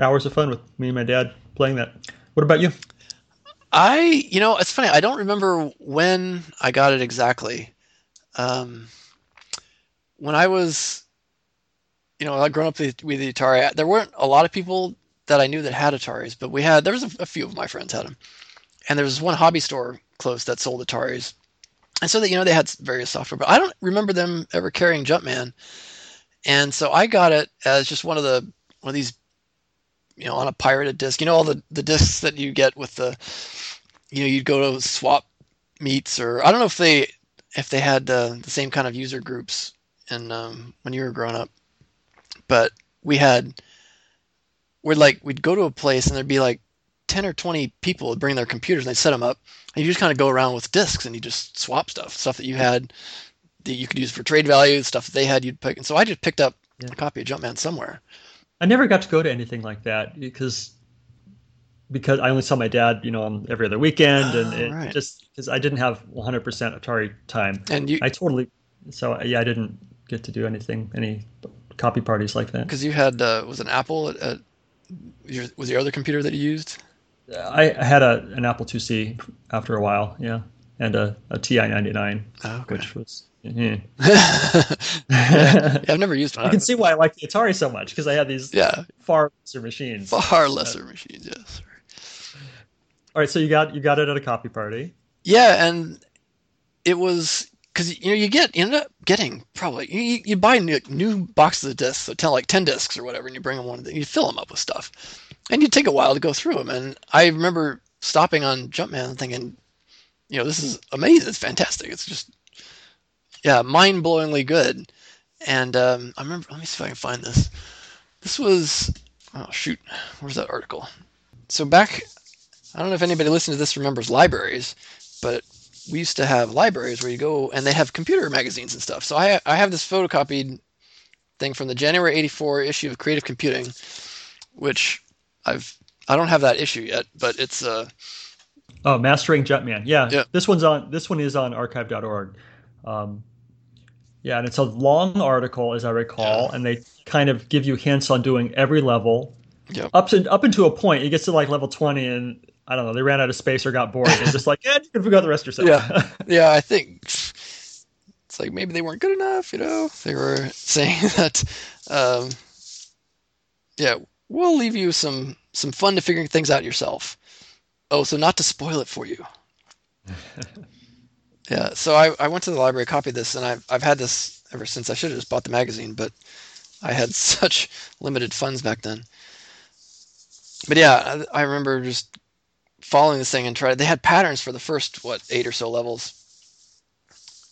C: hours of fun with me and my dad playing that. What about you?
A: I, you know, it's funny. I don't remember when I got it exactly. Um, when I was, you know, I grew up with, with the Atari. There weren't a lot of people that I knew that had Ataris, but we had. There was a, a few of my friends had them, and there was one hobby store close that sold Ataris, and so that you know they had various software. But I don't remember them ever carrying Jumpman. And so I got it as just one of the one of these, you know, on a pirated disc. You know, all the the discs that you get with the, you know, you'd go to swap meets or I don't know if they if they had uh, the same kind of user groups and um, when you were growing up, but we had we'd like we'd go to a place and there'd be like 10 or 20 people would bring their computers and they'd set them up and you just kind of go around with discs and you just swap stuff stuff that you had that you could use for trade value, stuff that they had you'd pick. And so I just picked up yeah. a copy of Jumpman somewhere.
C: I never got to go to anything like that because because I only saw my dad, you know, on every other weekend, and it right. just because I didn't have 100% Atari time. And you, I totally, so yeah, I didn't get to do anything, any copy parties like that.
A: Because you had uh, was an Apple at, at your, was your other computer that you used?
C: I, I had a an Apple IIc after a while, yeah, and a, a TI 99, oh, okay. which was Mm-hmm.
A: yeah, I've never used one.
C: You can see why I like the Atari so much because I had these
A: yeah.
C: far lesser machines.
A: Far lesser machines, yes.
C: All right, so you got you got it at a copy party.
A: Yeah, and it was because you know you get you end up getting probably you, you buy new, new boxes of discs, so tell like ten discs or whatever, and you bring them one, you fill them up with stuff, and you take a while to go through them. And I remember stopping on Jumpman and thinking, you know, this is amazing, it's fantastic, it's just yeah, mind blowingly good. And um, I remember, let me see if I can find this. This was, oh shoot, where's that article? So back, I don't know if anybody listening to this remembers libraries, but we used to have libraries where you go and they have computer magazines and stuff. So I, I have this photocopied thing from the January 84 issue of Creative Computing, which I've, I don't have that issue yet, but it's, uh,
C: Oh, Mastering Jumpman. Yeah, yeah. This one's on. This one is on archive.org. Um, yeah, and it's a long article, as I recall, yeah. and they kind of give you hints on doing every level. Up to up into a point, it gets to like level twenty, and I don't know, they ran out of space or got bored and just like, yeah, you can figure out the rest yourself.
A: Yeah. Yeah, I think it's like maybe they weren't good enough, you know? They were saying that, um, yeah, we'll leave you some, some fun to figuring things out yourself. Oh, so not to spoil it for you. Yeah, so I, I went to the library, copied this, and I've, I've had this ever since. I should have just bought the magazine, but I had such limited funds back then. But yeah, I, I remember just following this thing and trying. They had patterns for the first what eight or so levels,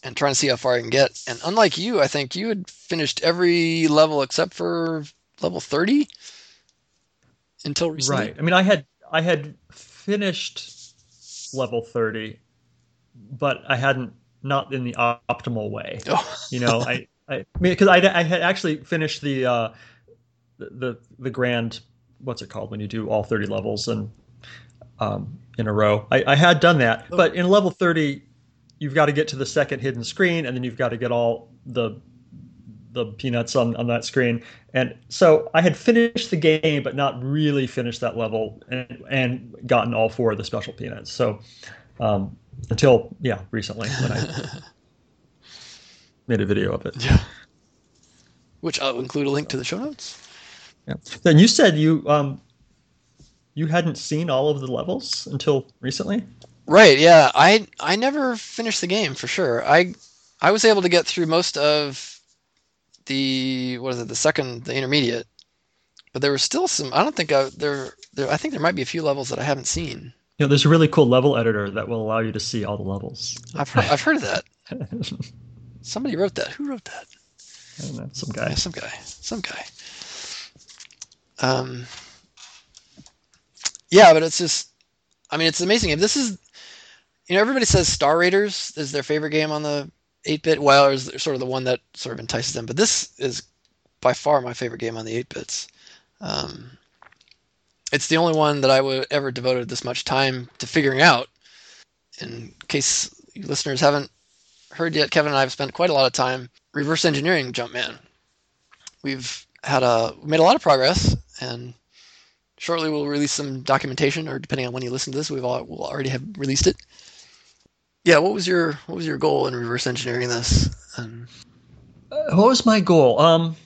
A: and trying to see how far I can get. And unlike you, I think you had finished every level except for level thirty until recently.
C: Right. I mean, I had I had finished level thirty, but I hadn't not in the optimal way. Oh. you know, I I, mean because I, I had actually finished the uh, the the grand what's it called when you do all 30 levels and um, in a row. I, I, had done that, oh. but in level 30, you've got to get to the second hidden screen, and then you've got to get all the the peanuts on, on that screen. And so I had finished the game, but not really finished that level, and, and gotten all four of the special peanuts. So um, until yeah, recently when I made a video of it.
A: Yeah. Which I'll include a link to the show notes.
C: Yeah. Then you said you um, you hadn't seen all of the levels until recently.
A: Right. Yeah. I I never finished the game for sure. I I was able to get through most of the what is it the second the intermediate, but there were still some. I don't think I, there there. I think there might be a few levels that I haven't seen.
C: You know, there's a really cool level editor that will allow you to see all the levels.
A: I've heard, I've heard of that. Somebody wrote that. Who wrote that?
C: I don't know. Some guy.
A: Yeah, some guy. Some guy. Um, yeah, but it's just, I mean, it's amazing. If this is, you know, everybody says Star Raiders is their favorite game on the 8-bit. Well, is sort of the one that sort of entices them. But this is by far my favorite game on the 8-bits. Um, it's the only one that I would ever devoted this much time to figuring out. In case listeners haven't heard yet, Kevin and I have spent quite a lot of time reverse engineering Jumpman. We've had a made a lot of progress, and shortly we'll release some documentation, or depending on when you listen to this, we've all, we'll already have released it. Yeah, what was your what was your goal in reverse engineering this?
C: Um, uh, what was my goal? Um,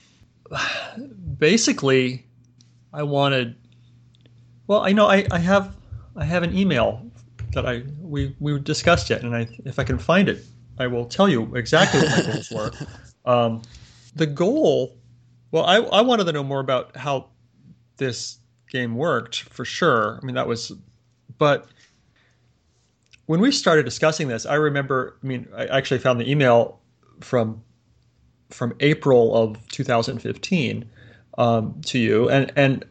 C: basically, I wanted. Well, I know I, I have I have an email that I we we discussed it, and I if I can find it, I will tell you exactly what my goals were. Um, the goal, well, I I wanted to know more about how this game worked for sure. I mean, that was, but when we started discussing this, I remember. I mean, I actually found the email from from April of 2015 um, to you, and and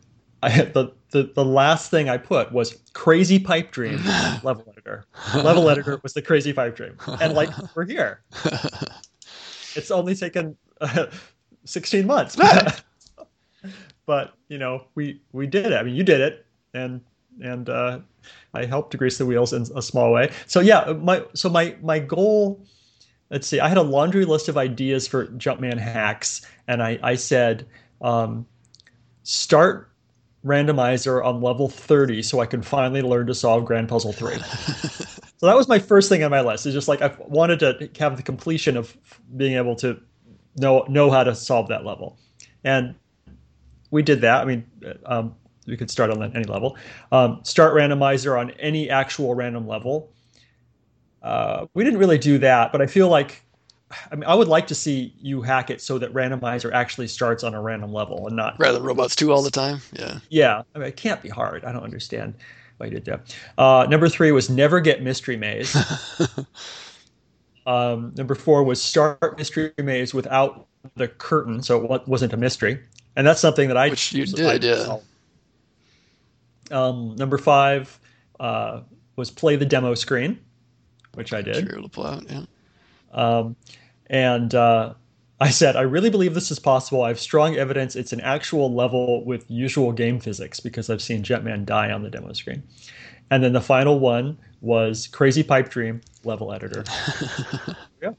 C: I had the, the the last thing I put was crazy pipe dream level editor. level editor was the crazy pipe dream, and like we're here. It's only taken uh, 16 months but you know, we we did it. I mean, you did it, and and uh, I helped to grease the wheels in a small way. So yeah, my so my my goal. Let's see. I had a laundry list of ideas for Jumpman hacks, and I I said, um, start randomizer on level 30 so I can finally learn to solve Grand Puzzle 3. so that was my first thing on my list. It's just like I wanted to have the completion of being able to know know how to solve that level. And we did that. I mean, um, we could start on any level. Um, start randomizer on any actual random level. Uh, we didn't really do that, but I feel like I mean I would like to see you hack it so that randomizer actually starts on a random level and not
A: rather than robots two all the time. Yeah.
C: Yeah. I mean, it can't be hard. I don't understand why you did that. Uh, number three was never get mystery maze. um, number four was start mystery maze without the curtain, so it wasn't a mystery and that's something that I
A: which you did, yeah.
C: Um, number five uh, was play the demo screen, which I did.
A: Sure, pull out, yeah.
C: Um, and uh, I said, I really believe this is possible. I have strong evidence it's an actual level with usual game physics because I've seen Jumpman die on the demo screen. And then the final one was Crazy Pipe Dream level editor. yeah.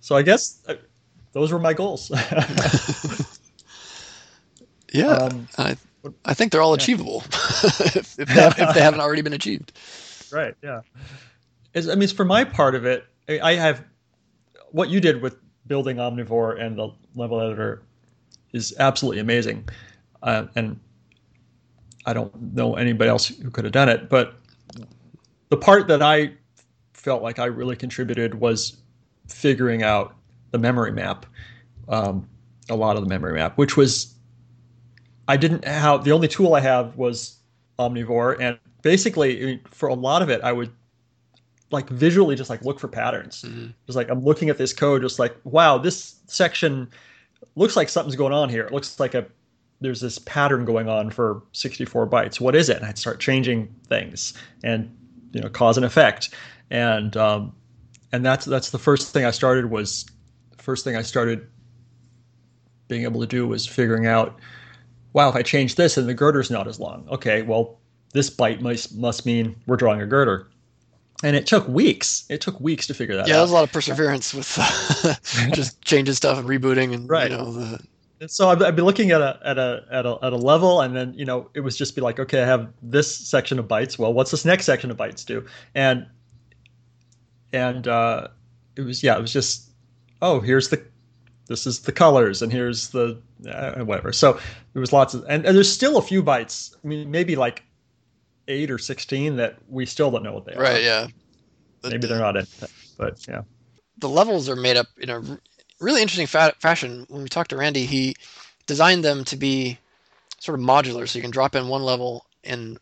C: So I guess uh, those were my goals.
A: Yeah, um, I I think they're all achievable if, if, they, if, they, haven't already been achieved.
C: Right. Yeah. As, I mean, for my part of it, I have what you did with building Omnivore and the level editor is absolutely amazing, uh, and I don't know anybody else who could have done it. But the part that I felt like I really contributed was figuring out the memory map, um, a lot of the memory map, which was I didn't have the only tool I have was Omnivore, and basically for a lot of it, I would like visually just like look for patterns. Mm-hmm. Just like I'm looking at this code, just like wow, this section looks like something's going on here. It looks like a there's this pattern going on for 64 bytes. What is it? And I'd start changing things and you know cause and effect, and um, and that's that's the first thing I started was first thing I started being able to do was figuring out wow if I change this and the girder's not as long okay well this byte must must mean we're drawing a girder and it took weeks. It took weeks to figure that
A: yeah,
C: out.
A: Yeah, there's a lot of perseverance with uh, just changing stuff and rebooting and right. you know the.
C: so I'd, I'd, be looking at a at a at a at a level, and then you know it was just be like, okay, I have this section of bytes. Well, what's this next section of bytes do? And and uh, it was yeah, it was just oh, here's the this is the colors, and here's the uh, whatever. So there was lots of, and, and there's still a few bytes. I mean, maybe like eight or sixteen that we still don't know what they
A: are. Right. Yeah.
C: Maybe they're not in, but yeah.
A: The levels are made up in a really interesting fa- fashion. When we talked to Randy, he designed them to be sort of modular, so you can drop in one level in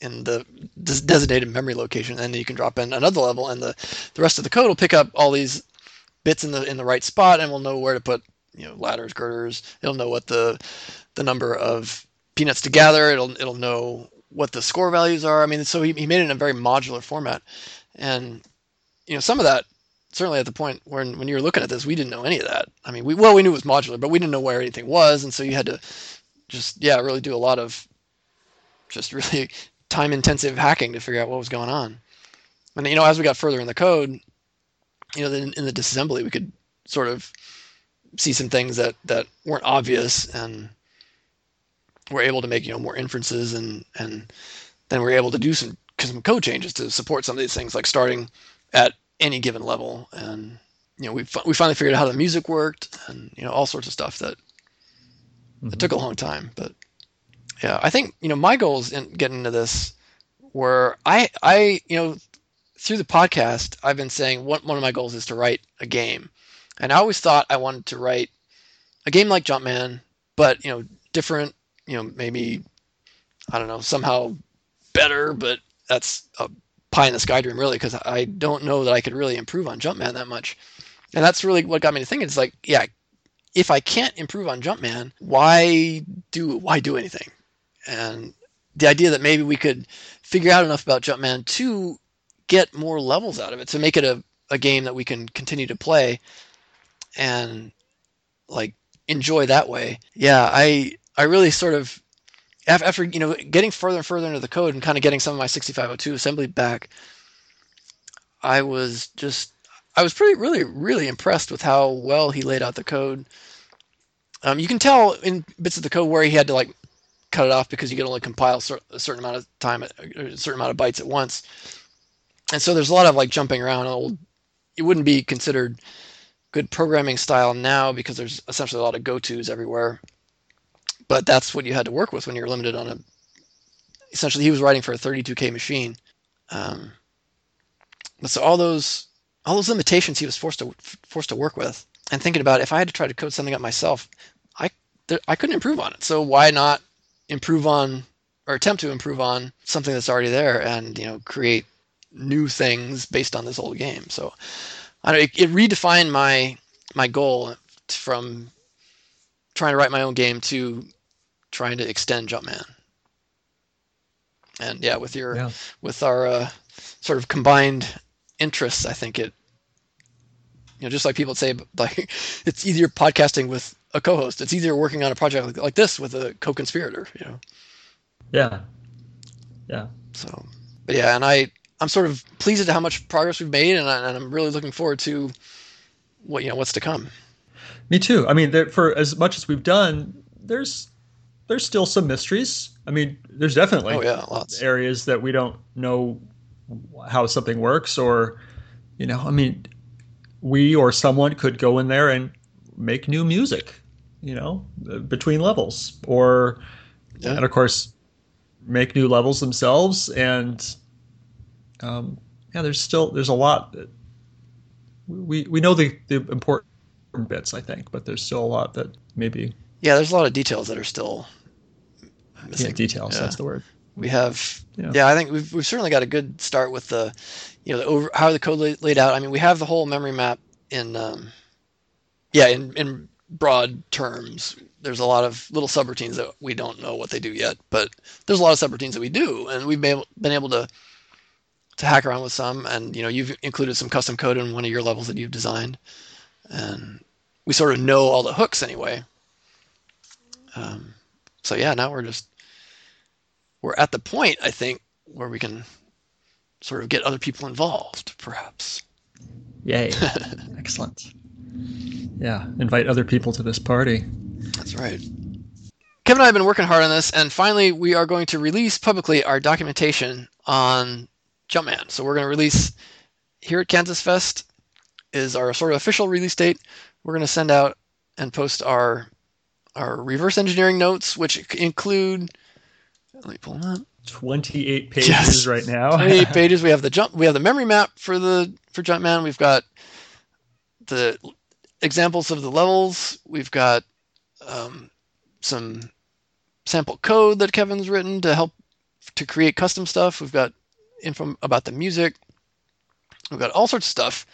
A: in the designated memory location, and then you can drop in another level, and the the rest of the code will pick up all these bits in the in the right spot, and we'll know where to put you know ladders, girders. It'll know what the the number of peanuts to gather. It'll it'll know what the score values are. I mean, so he, he made it in a very modular format, and you know some of that certainly at the point when when you were looking at this, we didn't know any of that. I mean, we well we knew it was modular, but we didn't know where anything was, and so you had to just yeah really do a lot of just really time intensive hacking to figure out what was going on. And you know, as we got further in the code, you know, in, in the disassembly, we could sort of see some things that that weren't obvious and we're able to make you know more inferences and and then we're able to do some some code changes to support some of these things like starting at any given level. And you know we we finally figured out how the music worked and you know all sorts of stuff that mm-hmm. it took a long time. But yeah i think you know my goals in getting into this were i i you know through the podcast i've been saying one, one of my goals is to write a game. And i always thought i wanted to write a game like jumpman but you know different you know, maybe I don't know, somehow better, but that's a pie in the sky dream, really, because I don't know that I could really improve on Jumpman that much. And that's really what got me to thinking. It's like, yeah, if I can't improve on Jumpman, why do why do anything? And the idea that maybe we could figure out enough about Jumpman to get more levels out of it, to make it a, a game that we can continue to play and like enjoy that way. Yeah, I I really sort of after you know getting further and further into the code and kind of getting some of my 6502 assembly back, I was just I was pretty really really impressed with how well he laid out the code. Um, you can tell in bits of the code where he had to like cut it off because you can only compile a certain amount of time, a certain amount of bytes at once, and so there's a lot of like jumping around. Old, it wouldn't be considered good programming style now because there's essentially a lot of go tos everywhere but that's what you had to work with when you're limited on a. Essentially, he was writing for a 32k machine, um, but so all those all those limitations he was forced to forced to work with, and thinking about if I had to try to code something up myself, I there, I couldn't improve on it. So why not improve on or attempt to improve on something that's already there, and you know create new things based on this old game. So I know it, it redefined my my goal from trying to write my own game to trying to extend Jumpman. And yeah, with your yeah. with our uh, sort of combined interests, I think it you know just like people say like it's easier podcasting with a co-host. It's easier working on a project like, like this with a co-conspirator. You know.
C: Yeah. Yeah.
A: So, but yeah, and I I'm sort of pleased at how much progress we've made, and, I, and I'm really looking forward to what you know what's to come.
C: Me too. I mean, there, for as much as we've done, there's there's still some mysteries. I mean, there's definitely
A: Oh yeah, lots.
C: areas that we don't know how something works, or you know, I mean, we or someone could go in there and make new music, you know, between levels, or
A: Yeah.
C: and of course make new levels themselves. And um, yeah, there's still there's a lot that we we know the the important bits, I think, but there's still a lot that maybe
A: Yeah, there's a lot of details that are still
C: yeah, details.
A: Yeah.
C: That's the word.
A: we have
C: Yeah.
A: yeah. i think we've, we've certainly got a good start with the you know the over, how the code laid, laid out i mean we have the whole memory map in um, yeah in, in broad terms there's a lot of little subroutines that we don't know what they do yet but there's a lot of subroutines that we do and we've been able, been able to to hack around with some and you know you've included some custom code in one of your levels that you've designed and we sort of know all the hooks anyway um, so yeah now we're just we're at the point I think where we can sort of get other people involved, perhaps.
C: Yay! Excellent. Yeah, invite other people to this party.
A: That's right. Kevin and I have been working hard on this, and finally we are going to release publicly our documentation on Jumpman. So we're going to release here at Kansas Fest is our sort of official release date. We're going to send out and post our our reverse engineering notes, which include. Let me pull them up.
C: 28 pages
A: Yes.
C: right now.
A: 28 pages. We have the jump. We have the memory map for the for Jumpman. We've got the examples of the levels. We've got um, some sample code that Kevin's written to help to create custom stuff. We've got info about the music. We've got all sorts of stuff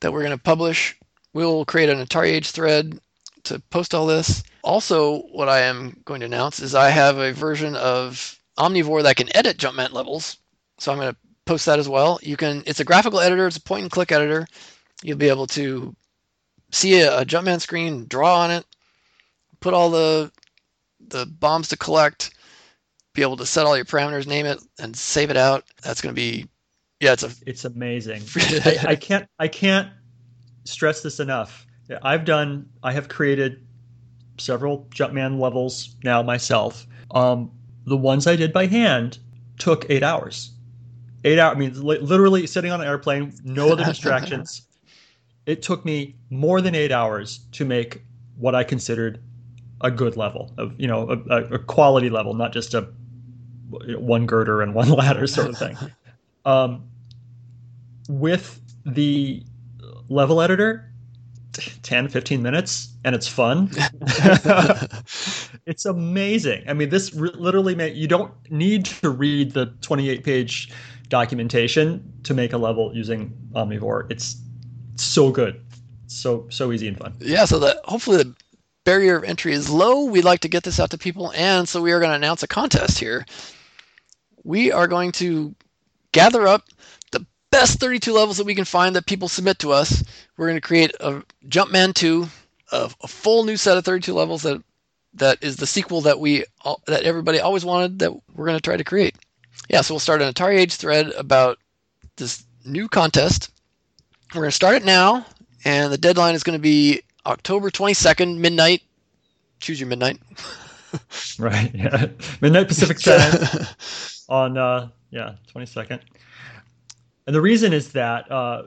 A: that we're going to publish. We'll create an Atari Age thread to post all this. Also, what I am going to announce is I have a version of Omnivore that can edit Jumpman levels. So I'm going to post that as well. You can. It's a graphical editor. It's a point and click editor. You'll be able to see a, a Jumpman screen, draw on it, put all the the bombs to collect, be able to set all your parameters, name it, and save it out. That's going to be, yeah, it's a
C: It's amazing. I, I can't I can't stress this enough. I've done I have created several Jumpman levels now myself. Um, the ones I did by hand took eight hours. Eight hours. I mean, li- literally sitting on an airplane, no other distractions. it took me more than eight hours to make what I considered a good level of you know a, a- a quality level, not just a one girder and one ladder sort of thing. Um, with the level editor 10 15 minutes and it's fun it's amazing i mean this r- literally ma- you don't need to read the 28 page documentation to make a level using omnivore it's so good so so easy and fun
A: yeah. So that hopefully the barrier of entry is low. We'd like to get this out to people, and so we are going to announce a contest here. We are going to gather up best 32 levels that we can find that people submit to us. We're going to create a Jumpman 2, a, a full new set of 32 levels that that is the sequel that we that everybody always wanted that we're going to try to create. Yeah, so we'll start an Atari Age thread about this new contest. We're going to start it now, and the deadline is going to be October 22nd, midnight. Choose your midnight.
C: right yeah midnight pacific time on uh yeah 22nd and the reason is that uh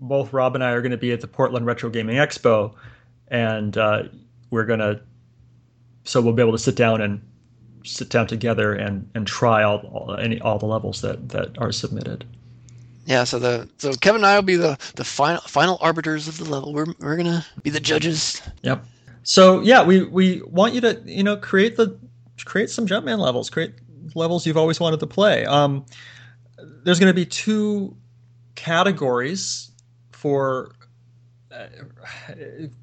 C: both rob and i are going to be at the portland retro gaming expo and uh we're going to so we'll be able to sit down and sit down together and and try all all, any all the levels that that are submitted
A: Yeah, so the so Kevin and I will be the the final final arbiters of the level. We're we're gonna be the judges.
C: Yep. So yeah, we we want you to you know create the create some Jumpman levels, create levels you've always wanted to play. Um, there's going to be two categories for uh,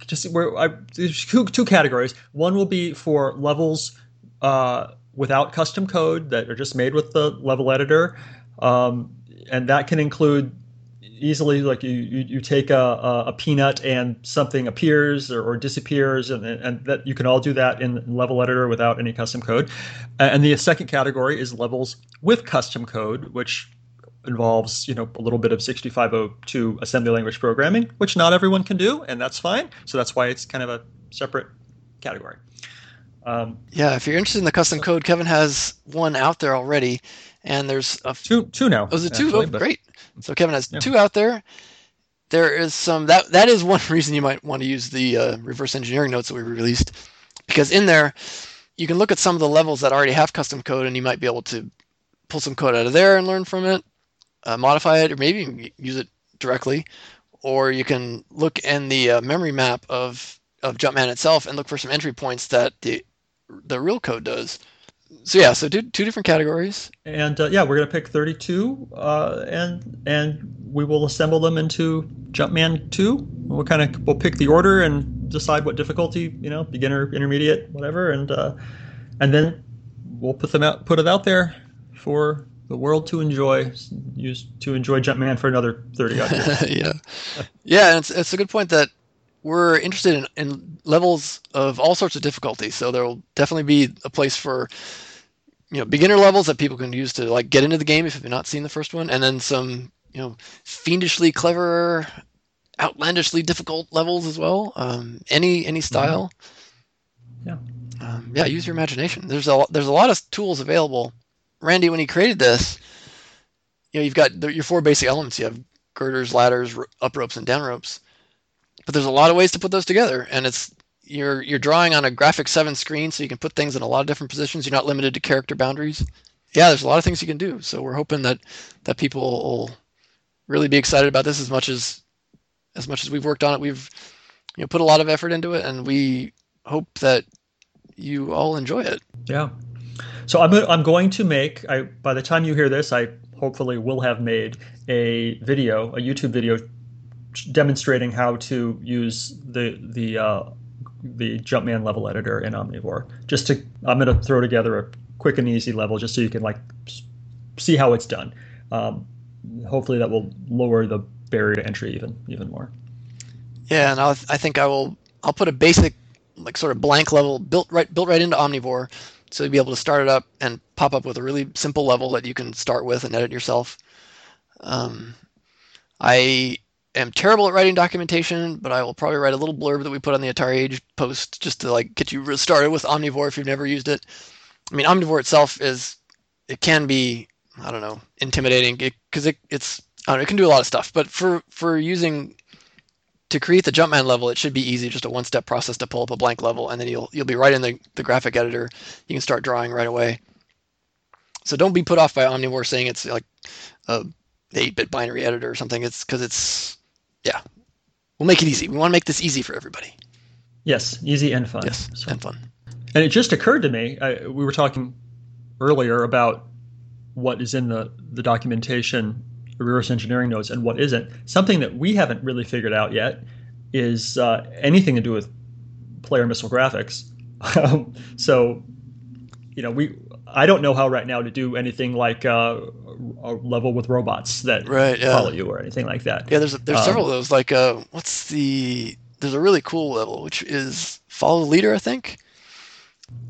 C: just where I, two, two categories. One will be for levels uh, without custom code that are just made with the level editor, um, and that can include easily like you, you, you take a, a, a peanut and something appears or, or disappears and, and that you can all do that in level editor without any custom code and the second category is levels with custom code which involves you know a little bit of 6502 assembly language programming which not everyone can do and that's fine so that's why it's kind of a separate category Um,
A: Yeah, if you're interested in the custom code, Kevin has one out there already, and there's a
C: two two now.
A: Oh, is it two?
C: actually,
A: oh,
C: but-
A: great. So Kevin has
C: Yeah.
A: two out there. There is some that that is one reason you might want to use the uh, reverse engineering notes that we released, because in there you can look at some of the levels that already have custom code, and you might be able to pull some code out of there and learn from it, uh, modify it, or maybe use it directly, or you can look in the uh, memory map of of Jumpman itself and look for some entry points that the the real code does. So yeah, so two two different categories.
C: And uh, yeah, we're gonna pick 32, uh, and and we will assemble them into Jumpman 2. We'll kind of we'll pick the order and decide what difficulty, you know, beginner, intermediate, whatever, and uh, and then we'll put them out, put it out there for the world to enjoy, use to enjoy Jumpman for another 30 odd years.
A: yeah, yeah, and it's it's a good point that we're interested in, in levels of all sorts of difficulty. So there will definitely be a place for you know beginner levels that people can use to like get into the game if you've not seen the first one, and then some you know fiendishly clever, outlandishly difficult levels as well. Um, any any style.
C: Yeah.
A: Um, yeah, use your imagination. There's a there's a lot of tools available. Randy, when he created this, you know, you've got the, your four basic elements. You have girders, ladders, up ropes, and down ropes. But there's a lot of ways to put those together, and it's you're you're drawing on a graphic seven screen, so you can put things in a lot of different positions. You're not limited to character boundaries. Yeah, there's a lot of things you can do. So we're hoping that that people will really be excited about this as much as as much as we've worked on it. We've you know put a lot of effort into it, and we hope that you all enjoy it.
C: Yeah. So I'm, I'm going to make, I, by the time you hear this, I hopefully will have made a video, a YouTube video demonstrating how to use the, the, uh, the Jumpman level editor in Omnivore. Just to, I'm going to throw together a quick and easy level just so you can like see how it's done. Um, hopefully that will lower the barrier to entry even, even more.
A: Yeah, and I'll, I think I will. I'll put a basic, like sort of blank level built right built right into Omnivore, so you'll be able to start it up and pop up with a really simple level that you can start with and edit yourself. Um, I am terrible at writing documentation, but I will probably write a little blurb that we put on the Atari Age post just to like get you started with Omnivore if you've never used it. I mean, Omnivore itself is it can be I don't know intimidating because it, it's I don't know, it can do a lot of stuff, but for for using to create the Jumpman level, it should be easy, just a one-step process to pull up a blank level, and then you'll you'll be right in the, the graphic editor. You can start drawing right away. So don't be put off by Omnivore saying it's like a 8-bit binary editor or something. It's because it's yeah, we'll make it easy. We want to make this easy for everybody.
C: Yes, easy and fun.
A: Yes,
C: So-
A: and fun.
C: And it just occurred to me, I, we were talking earlier about what is in the, the documentation, reverse engineering notes, and what isn't. Something that we haven't really figured out yet is uh, anything to do with player missile graphics. Um, so, you know, we I don't know how right now to do anything like uh, a level with robots that
A: Right, yeah.
C: follow you or anything like that.
A: Yeah, there's there's
C: Um,
A: several of those. Like uh, what's the there's a really cool level which is follow the leader, I think.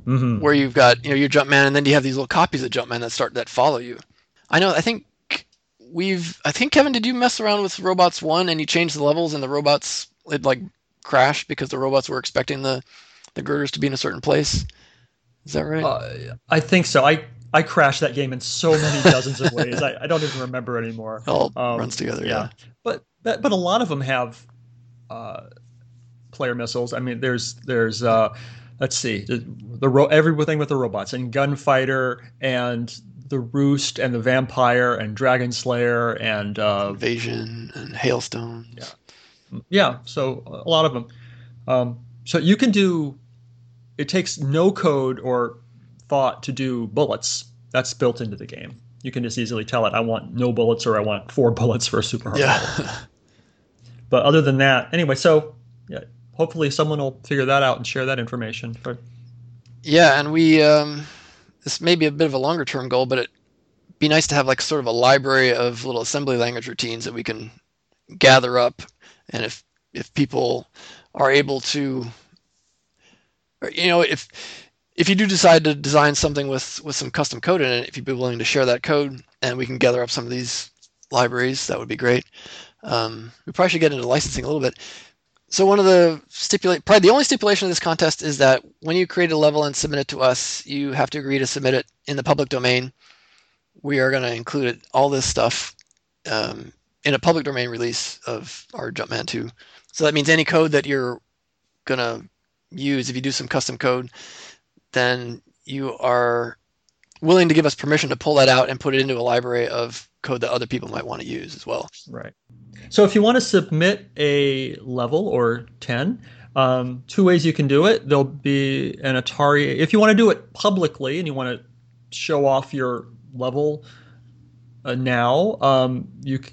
C: hmm
A: where you've got you know your Jumpman, and then you have these little copies of Jumpman that start that follow you. I know. I think we've. I think Kevin, did you mess around with Robots One and you changed the levels and the robots it like crashed because the robots were expecting the the girders to be in a certain place? Is that right?
C: Uh, I think so. I I crashed that game in so many dozens of ways. I, I don't even remember anymore.
A: it all
C: um,
A: runs together. Yeah.
C: But but but a lot of them have uh, player missiles. I mean, there's there's uh, let's see the, the ro- everything with the robots and Gunfighter and the Roost and the Vampire and Dragon Slayer and uh,
A: Invasion and hailstones.
C: Yeah. yeah. So a lot of them. Um, so you can do. It takes no code or thought to do bullets. That's built into the game. You can just easily tell it, I want no bullets or I want four bullets for a super hard.
A: Yeah.
C: But other than that, anyway, so yeah, hopefully someone will figure that out and share that information. For,
A: Yeah, and we um, this may be a bit of a longer term goal, but it'd be nice to have like sort of a library of little assembly language routines that we can gather up, and if if people are able to, you know, if if you do decide to design something with with some custom code in it, if you'd be willing to share that code, and we can gather up some of these libraries, that would be great. Um, we probably should get into licensing a little bit. So one of the stipulate probably the only stipulation of this contest is that when you create a level and submit it to us, you have to agree to submit it in the public domain. We are going to include all this stuff um, in a public domain release of our Jumpman 2. So that means any code that you're going to use, if you do some custom code, then you are willing to give us permission to pull that out and put it into a library of code that other people might want to use as well.
C: Right. So if you want to submit a level or 10, um, two ways you can do it. There'll be an Atari. If you want to do it publicly and you want to show off your level uh, now, um, you c-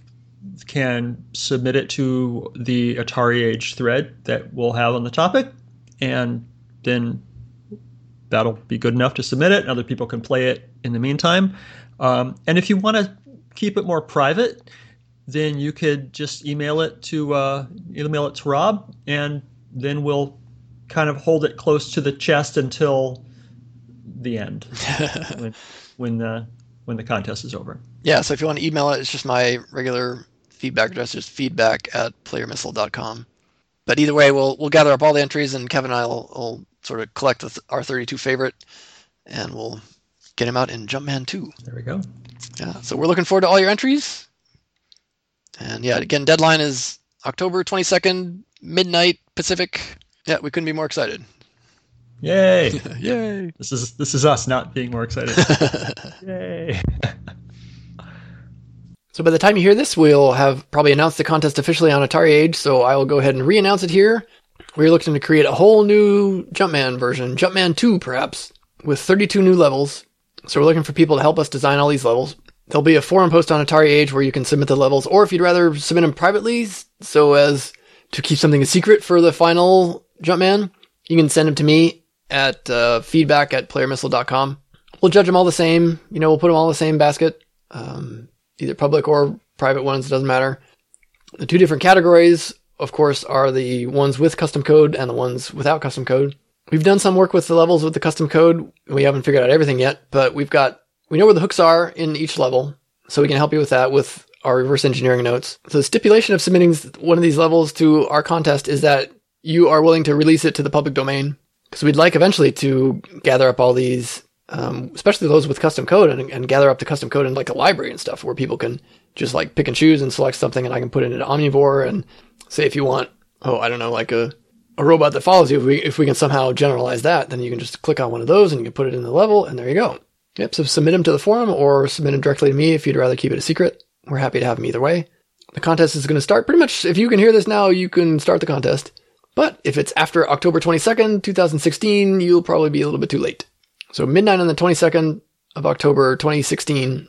C: can submit it to the Atari Age thread that we'll have on the topic, and then that'll be good enough to submit it, and other people can play it in the meantime. Um, and if you want to keep it more private, then you could just email it to uh, email it to Rob, and then we'll kind of hold it close to the chest until the end when when the when the contest is over.
A: Yeah, so if you want to email it, it's just my regular feedback address, just feedback at playermissile.com. But either way, we'll we'll gather up all the entries, and Kevin and I will, will sort of collect our 32 favorite, and we'll get him out in Jumpman 2.
C: There we go.
A: Yeah, so we're looking forward to all your entries. And yeah, again, deadline is October 22nd, midnight Pacific. Yeah, we couldn't be more excited.
C: Yay!
A: Yay!
C: This is this is us not being more excited. Yay!
A: So by the time you hear this, we'll have probably announced the contest officially on Atari Age, so I will go ahead and re-announce it here. We're looking to create a whole new Jumpman version, Jumpman 2 perhaps, with 32 new levels. So we're looking for people to help us design all these levels. There'll be a forum post on Atari Age where you can submit the levels, or if you'd rather submit them privately, so as to keep something a secret for the final Jumpman, you can send them to me at uh, feedback at playermissile.com. We'll judge them all the same. You know, we'll put them all in the same basket. Um, either public or private ones, it doesn't matter. The two different categories, of course, are the ones with custom code and the ones without custom code. We've done some work with the levels with the custom code. We haven't figured out everything yet, but we've got, we know where the hooks are in each level, so we can help you with that with our reverse engineering notes. So the stipulation of submitting one of these levels to our contest is that you are willing to release it to the public domain. Because we'd like eventually to gather up all these um, especially those with custom code and, and, gather up the custom code in like a library and stuff where people can just like pick and choose and select something and I can put it into Omnivore and say if you want, oh, I don't know, like a, a robot that follows you, if we, if we can somehow generalize that, then you can just click on one of those and you can put it in the level and there you go. Yep. So submit them to the forum or submit them directly to me if you'd rather keep it a secret. We're happy to have them either way. The contest is going to start pretty much, if you can hear this now, you can start the contest. But if it's after October 22nd, 2016, you'll probably be a little bit too late. So midnight on the 22nd of October 2016,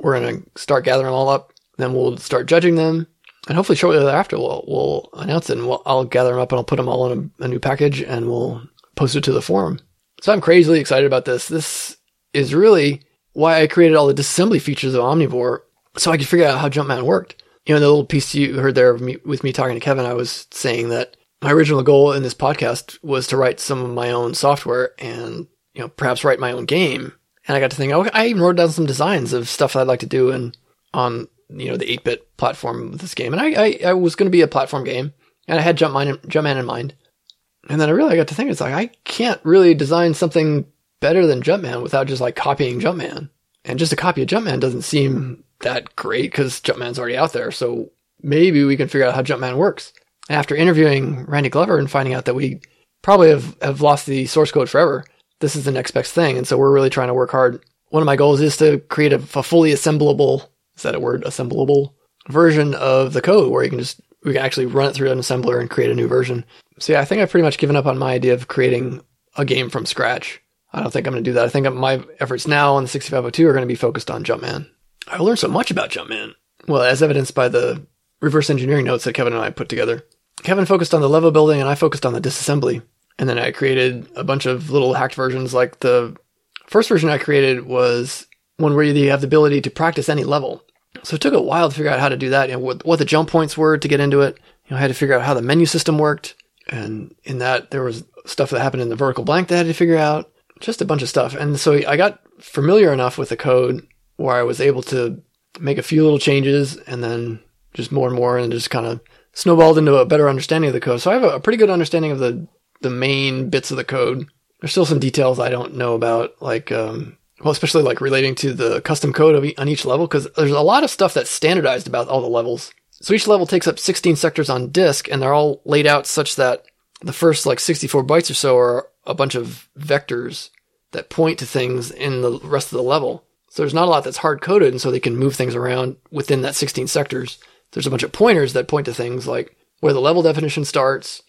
A: we're going to start gathering them all up. Then we'll start judging them. And hopefully shortly thereafter, we'll, we'll announce it and we'll, I'll gather them up and I'll put them all in a, a new package and we'll post it to the forum. So I'm crazily excited about this. This is really why I created all the disassembly features of Omnivore so I could figure out how Jumpman worked. You know, the little piece you heard there me, with me talking to Kevin, I was saying that my original goal in this podcast was to write some of my own software and you know, perhaps write my own game. And I got to think, oh, I even wrote down some designs of stuff I'd like to do and on, you know, the 8-bit platform with this game. And I, I, I was going to be a platform game and I had Jumpman, Jumpman in mind. And then I really got to think, it's like, I can't really design something better than Jumpman without just like copying Jumpman. And just a copy of Jumpman doesn't seem that great because Jumpman's already out there. So maybe we can figure out how Jumpman works. And after interviewing Randy Glover and finding out that we probably have, have lost the source code forever, this is the next best thing. And so we're really trying to work hard. One of my goals is to create a, a fully assemblable, is that a word, assemblable version of the code where you can just, we can actually run it through an assembler and create a new version. So yeah, I think I've pretty much given up on my idea of creating a game from scratch. I don't think I'm going to do that. I think my efforts now on the 6502 are going to be focused on Jumpman. I learned so much about Jumpman. Well, as evidenced by the reverse engineering notes that Kevin and I put together. Kevin focused on the level building and I focused on the disassembly. And then I created a bunch of little hacked versions. Like the first version I created was one where you have the ability to practice any level. So it took a while to figure out how to do that. You know, what, what the jump points were to get into it. You know, I had to figure out how the menu system worked. And in that, there was stuff that happened in the vertical blank that I had to figure out. Just a bunch of stuff. And so I got familiar enough with the code where I was able to make a few little changes and then just more and more and just kind of snowballed into a better understanding of the code. So I have a, pretty good understanding of the the main bits of the code. There's still some details I don't know about, like um, well, especially like relating to the custom code of e- on each level, because there's a lot of stuff that's standardized about all the levels. So each level takes up 16 sectors on disk, and they're all laid out such that the first like 64 bytes or so are a bunch of vectors that point to things in the rest of the level. So there's not a lot that's hard coded, and so they can move things around within that 16 sectors. There's a bunch of pointers that point to things like where the level definition starts,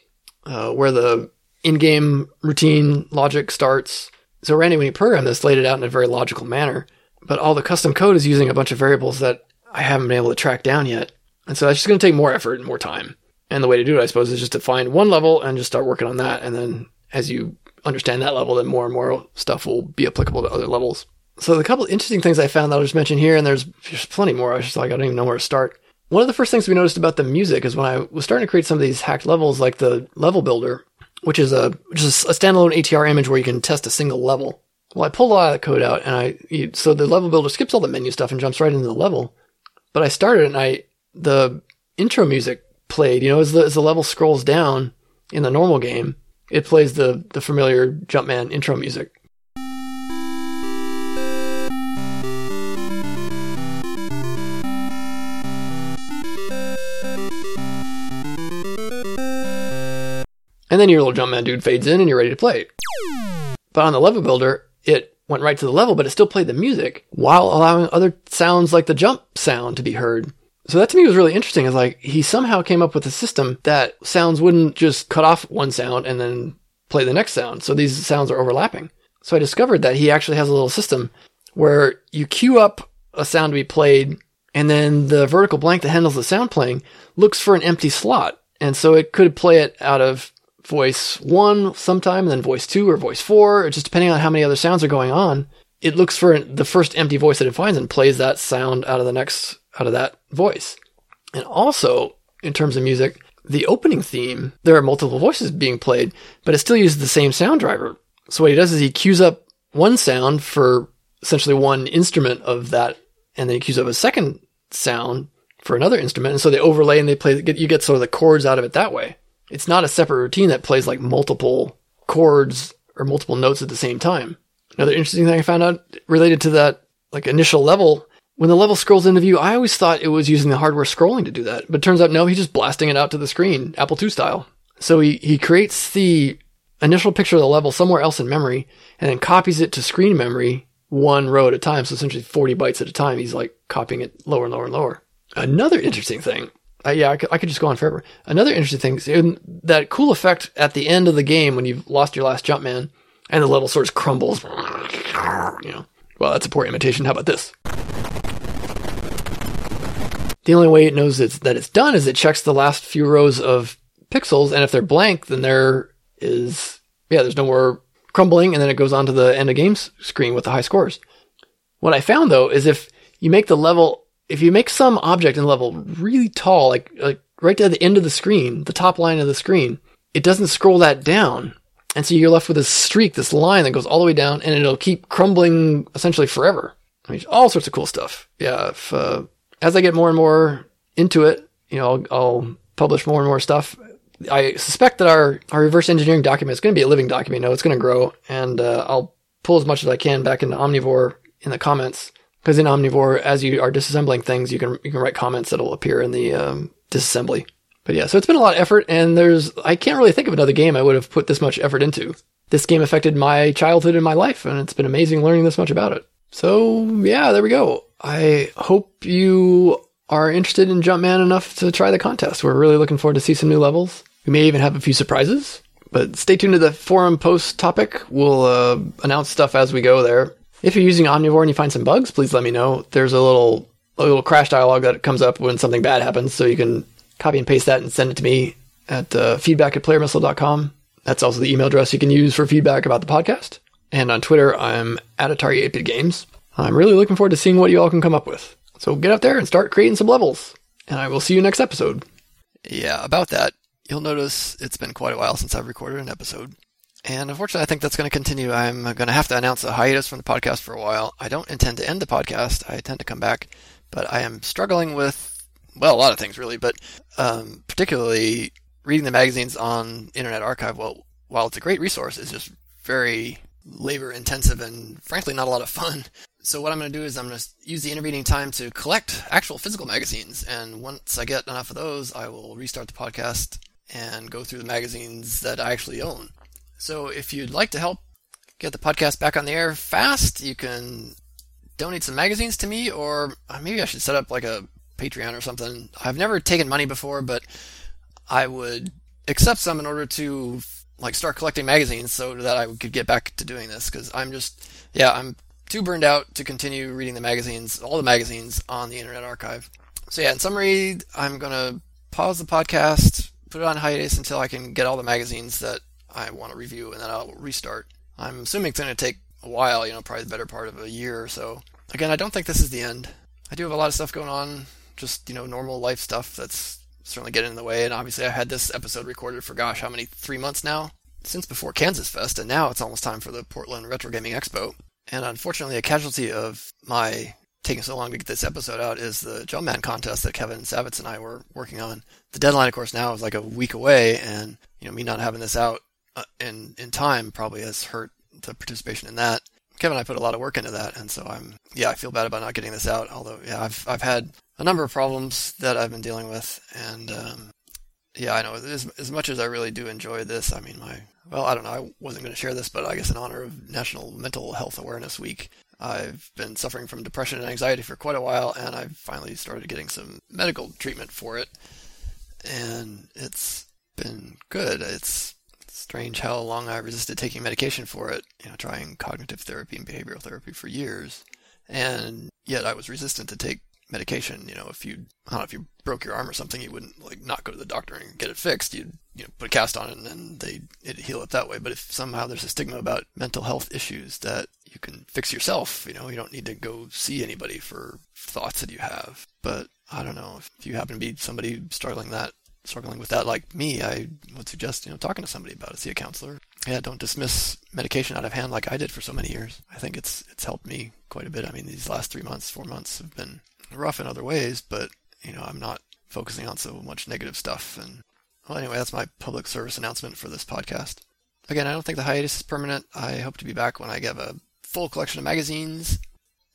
A: uh, where the in-game routine logic starts. So Randy, when you program this, laid it out in a very logical manner. But all the custom code is using a bunch of variables that I haven't been able to track down yet. And so that's just going to take more effort and more time. And the way to do it, I suppose, is just to find one level and just start working on that. And then as you understand that level, then more and more stuff will be applicable to other levels. So the couple interesting things I found that I'll just mention here, and there's, there's plenty more. I was just like, I don't even know where to start. One of the first things we noticed about the music is when I was starting to create some of these hacked levels, like the level builder, which is a is a standalone ATR image where you can test a single level. Well, I pulled a lot of the code out, and I so the level builder skips all the menu stuff and jumps right into the level. But I started, and I the intro music played. You know, as the as the level scrolls down in the normal game, it plays the the familiar Jumpman intro music. And then your little Jumpman dude fades in and you're ready to play. But on the level builder, it went right to the level, but it still played the music while allowing other sounds like the jump sound to be heard. So that to me was really interesting. Is like he somehow came up with a system that sounds wouldn't just cut off one sound and then play the next sound. So these sounds are overlapping. So I discovered that he actually has a little system where you queue up a sound to be played and then the vertical blank that handles the sound playing looks for an empty slot. And so it could play it out of voice one sometime, and then voice two or voice four, just depending on how many other sounds are going on. It looks for the first empty voice that it finds and plays that sound out of the next, out of that voice. And also, in terms of music, the opening theme, there are multiple voices being played, but it still uses the same sound driver. So what he does is he queues up one sound for essentially one instrument of that, and then he queues up a second sound for another instrument. And so they overlay and they play, you get sort of the chords out of it that way. It's not a separate routine that plays like multiple chords or multiple notes at the same time. Another interesting thing I found out related to that like initial level, when the level scrolls into view, I always thought it was using the hardware scrolling to do that, but turns out no, he's just blasting it out to the screen, Apple II style. So he, he creates the initial picture of the level somewhere else in memory and then copies it to screen memory one row at a time. So essentially 40 bytes at a time. He's like copying it lower and lower and lower. Another interesting thing uh, yeah, I could, I could just go on forever. Another interesting thing is that cool effect at the end of the game when you've lost your last jump man and the level sort of crumbles. You know, well, that's a poor imitation. How about this? The only way it knows it's, that it's done is it checks the last few rows of pixels, and if they're blank, then there is yeah, there's no more crumbling, and then it goes on to the end of games screen with the high scores. What I found though is if you make the level if you make some object in the level really tall, like like right to the end of the screen, the top line of the screen, it doesn't scroll that down. And so you're left with this streak, this line that goes all the way down, and it'll keep crumbling essentially forever. I mean, all sorts of cool stuff. Yeah, if, uh, as I get more and more into it, you know, I'll, I'll, publish more and more stuff. I suspect that our, our reverse engineering document is going to be a living document. You know, it's going to grow, and uh, I'll pull as much as I can back into Omnivore in the comments because in Omnivore, as you are disassembling things, you can you can write comments that'll appear in the um, disassembly. But yeah, so it's been a lot of effort, and there's I can't really think of another game I would have put this much effort into. This game affected my childhood and my life, and it's been amazing learning this much about it. So yeah, there we go. I hope you are interested in Jumpman enough to try the contest. We're really looking forward to see some new levels. We may even have a few surprises. But stay tuned to the forum post topic. We'll uh, announce stuff as we go there. If you're using Omnivore and you find some bugs, please let me know. There's a little a little crash dialog that comes up when something bad happens, so you can copy and paste that and send it to me at uh, feedback at playermissile.com. That's also the email address you can use for feedback about the podcast. And on Twitter, I'm at Atari 8-Bit Games. I'm really looking forward to seeing what you all can come up with. So get out there and start creating some levels. And I will see you next episode. Yeah, about that, you'll notice it's been quite a while since I've recorded an episode. And unfortunately, I think that's going to continue. I'm going to have to announce a hiatus from the podcast for a while. I don't intend to end the podcast. I intend to come back, but I am struggling with well, a lot of things really, but um, particularly reading the magazines on Internet Archive. Well, while it's a great resource, it's just very labor intensive and frankly not a lot of fun. So what I'm going to do is I'm going to use the intervening time to collect actual physical magazines, and once I get enough of those, I will restart the podcast and go through the magazines that I actually own. So if you'd like to help get the podcast back on the air fast, you can donate some magazines to me, or uh, maybe I should set up like a Patreon or something. I've never taken money before, but I would accept some in order to like start collecting magazines so that I could get back to doing this because I'm just yeah I'm too burned out to continue reading the magazines all the magazines on the Internet Archive. So yeah, in summary, I'm gonna pause the podcast, put it on hiatus until I can get all the magazines that I want to review, and then I'll restart. I'm assuming it's gonna take a while, you know, probably the better part of a year or so. Again, I don't think this is the end. I do have a lot of stuff going on, just you know normal life stuff that's certainly getting in the way. And obviously, I had this episode recorded for gosh, how many three months now? Since before Kansas Fest, and now it's almost time for the Portland Retro Gaming Expo. And unfortunately, a casualty of my taking so long to get this episode out is the Jumpman contest that Kevin Savetz and I were working on. The deadline, of course, now is like a week away, and you know me not having this out uh, in in time probably has hurt the participation in that. Kevin I put a lot of work into that, and so I'm yeah I feel bad about not getting this out. Although yeah I've I've had a number of problems that I've been dealing with, and um, yeah, I know as, as much as I really do enjoy this, I mean, my well, I don't know, I wasn't going to share this, but I guess in honor of National Mental Health Awareness Week, I've been suffering from depression and anxiety for quite a while, and I've finally started getting some medical treatment for it, and it's been good. It's strange how long I resisted taking medication for it, you know, trying cognitive therapy and behavioral therapy for years, and yet I was resistant to take medication. You know, if you I don't know if you broke your arm or something, you wouldn't like not go to the doctor and get it fixed. You'd you know put a cast on it and then they it heal it that way. But if somehow there's a stigma about mental health issues that you can fix yourself, you know, you don't need to go see anybody for thoughts that you have. But I don't know if you happen to be somebody struggling that struggling with that like me, I would suggest you know talking to somebody about it. See a counselor. Yeah, don't dismiss medication out of hand like I did for so many years. I think it's it's helped me quite a bit. I mean, these last three months, four months have been rough in other ways, but you know, I'm not focusing on so much negative stuff. And well, anyway, that's my public service announcement for this podcast. Again, I don't think the hiatus is permanent. I hope to be back when I get a full collection of magazines.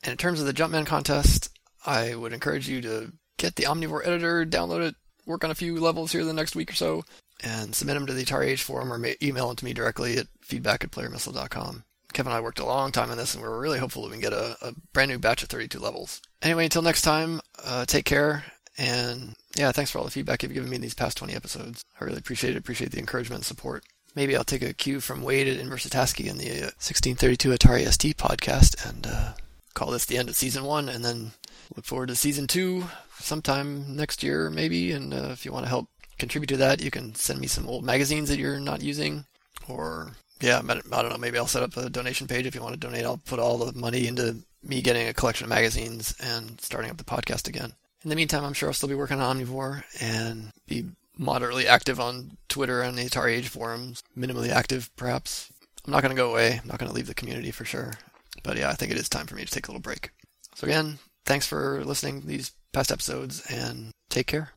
A: And in terms of the Jumpman contest, I would encourage you to get the Omnivore editor, download it, work on a few levels here the next week or so, and submit them to the Atari Age forum or email them to me directly at feedback at playermissile.com. Kevin and I worked a long time on this, and we are really hopeful that we can get a, a brand new batch of 32 levels. Anyway, until next time, uh, take care, and yeah, thanks for all the feedback you've given me in these past 20 episodes. I really appreciate it. Appreciate the encouragement and support. Maybe I'll take a cue from Wade at Inverse ATASCII in the 1632 uh, Atari ST podcast and uh, call this the end of season one, and then look forward to season two sometime next year, maybe. And uh, if you want to help contribute to that, you can send me some old magazines that you're not using, or yeah, I don't know. Maybe I'll set up a donation page if you want to donate. I'll put all the money into me getting a collection of magazines and starting up the podcast again. In the meantime, I'm sure I'll still be working on Omnivore and be moderately active on Twitter and the Atari Age forums. Minimally active, perhaps. I'm not going to go away. I'm not going to leave the community for sure. But yeah, I think it is time for me to take a little break. So again, thanks for listening these past episodes and take care.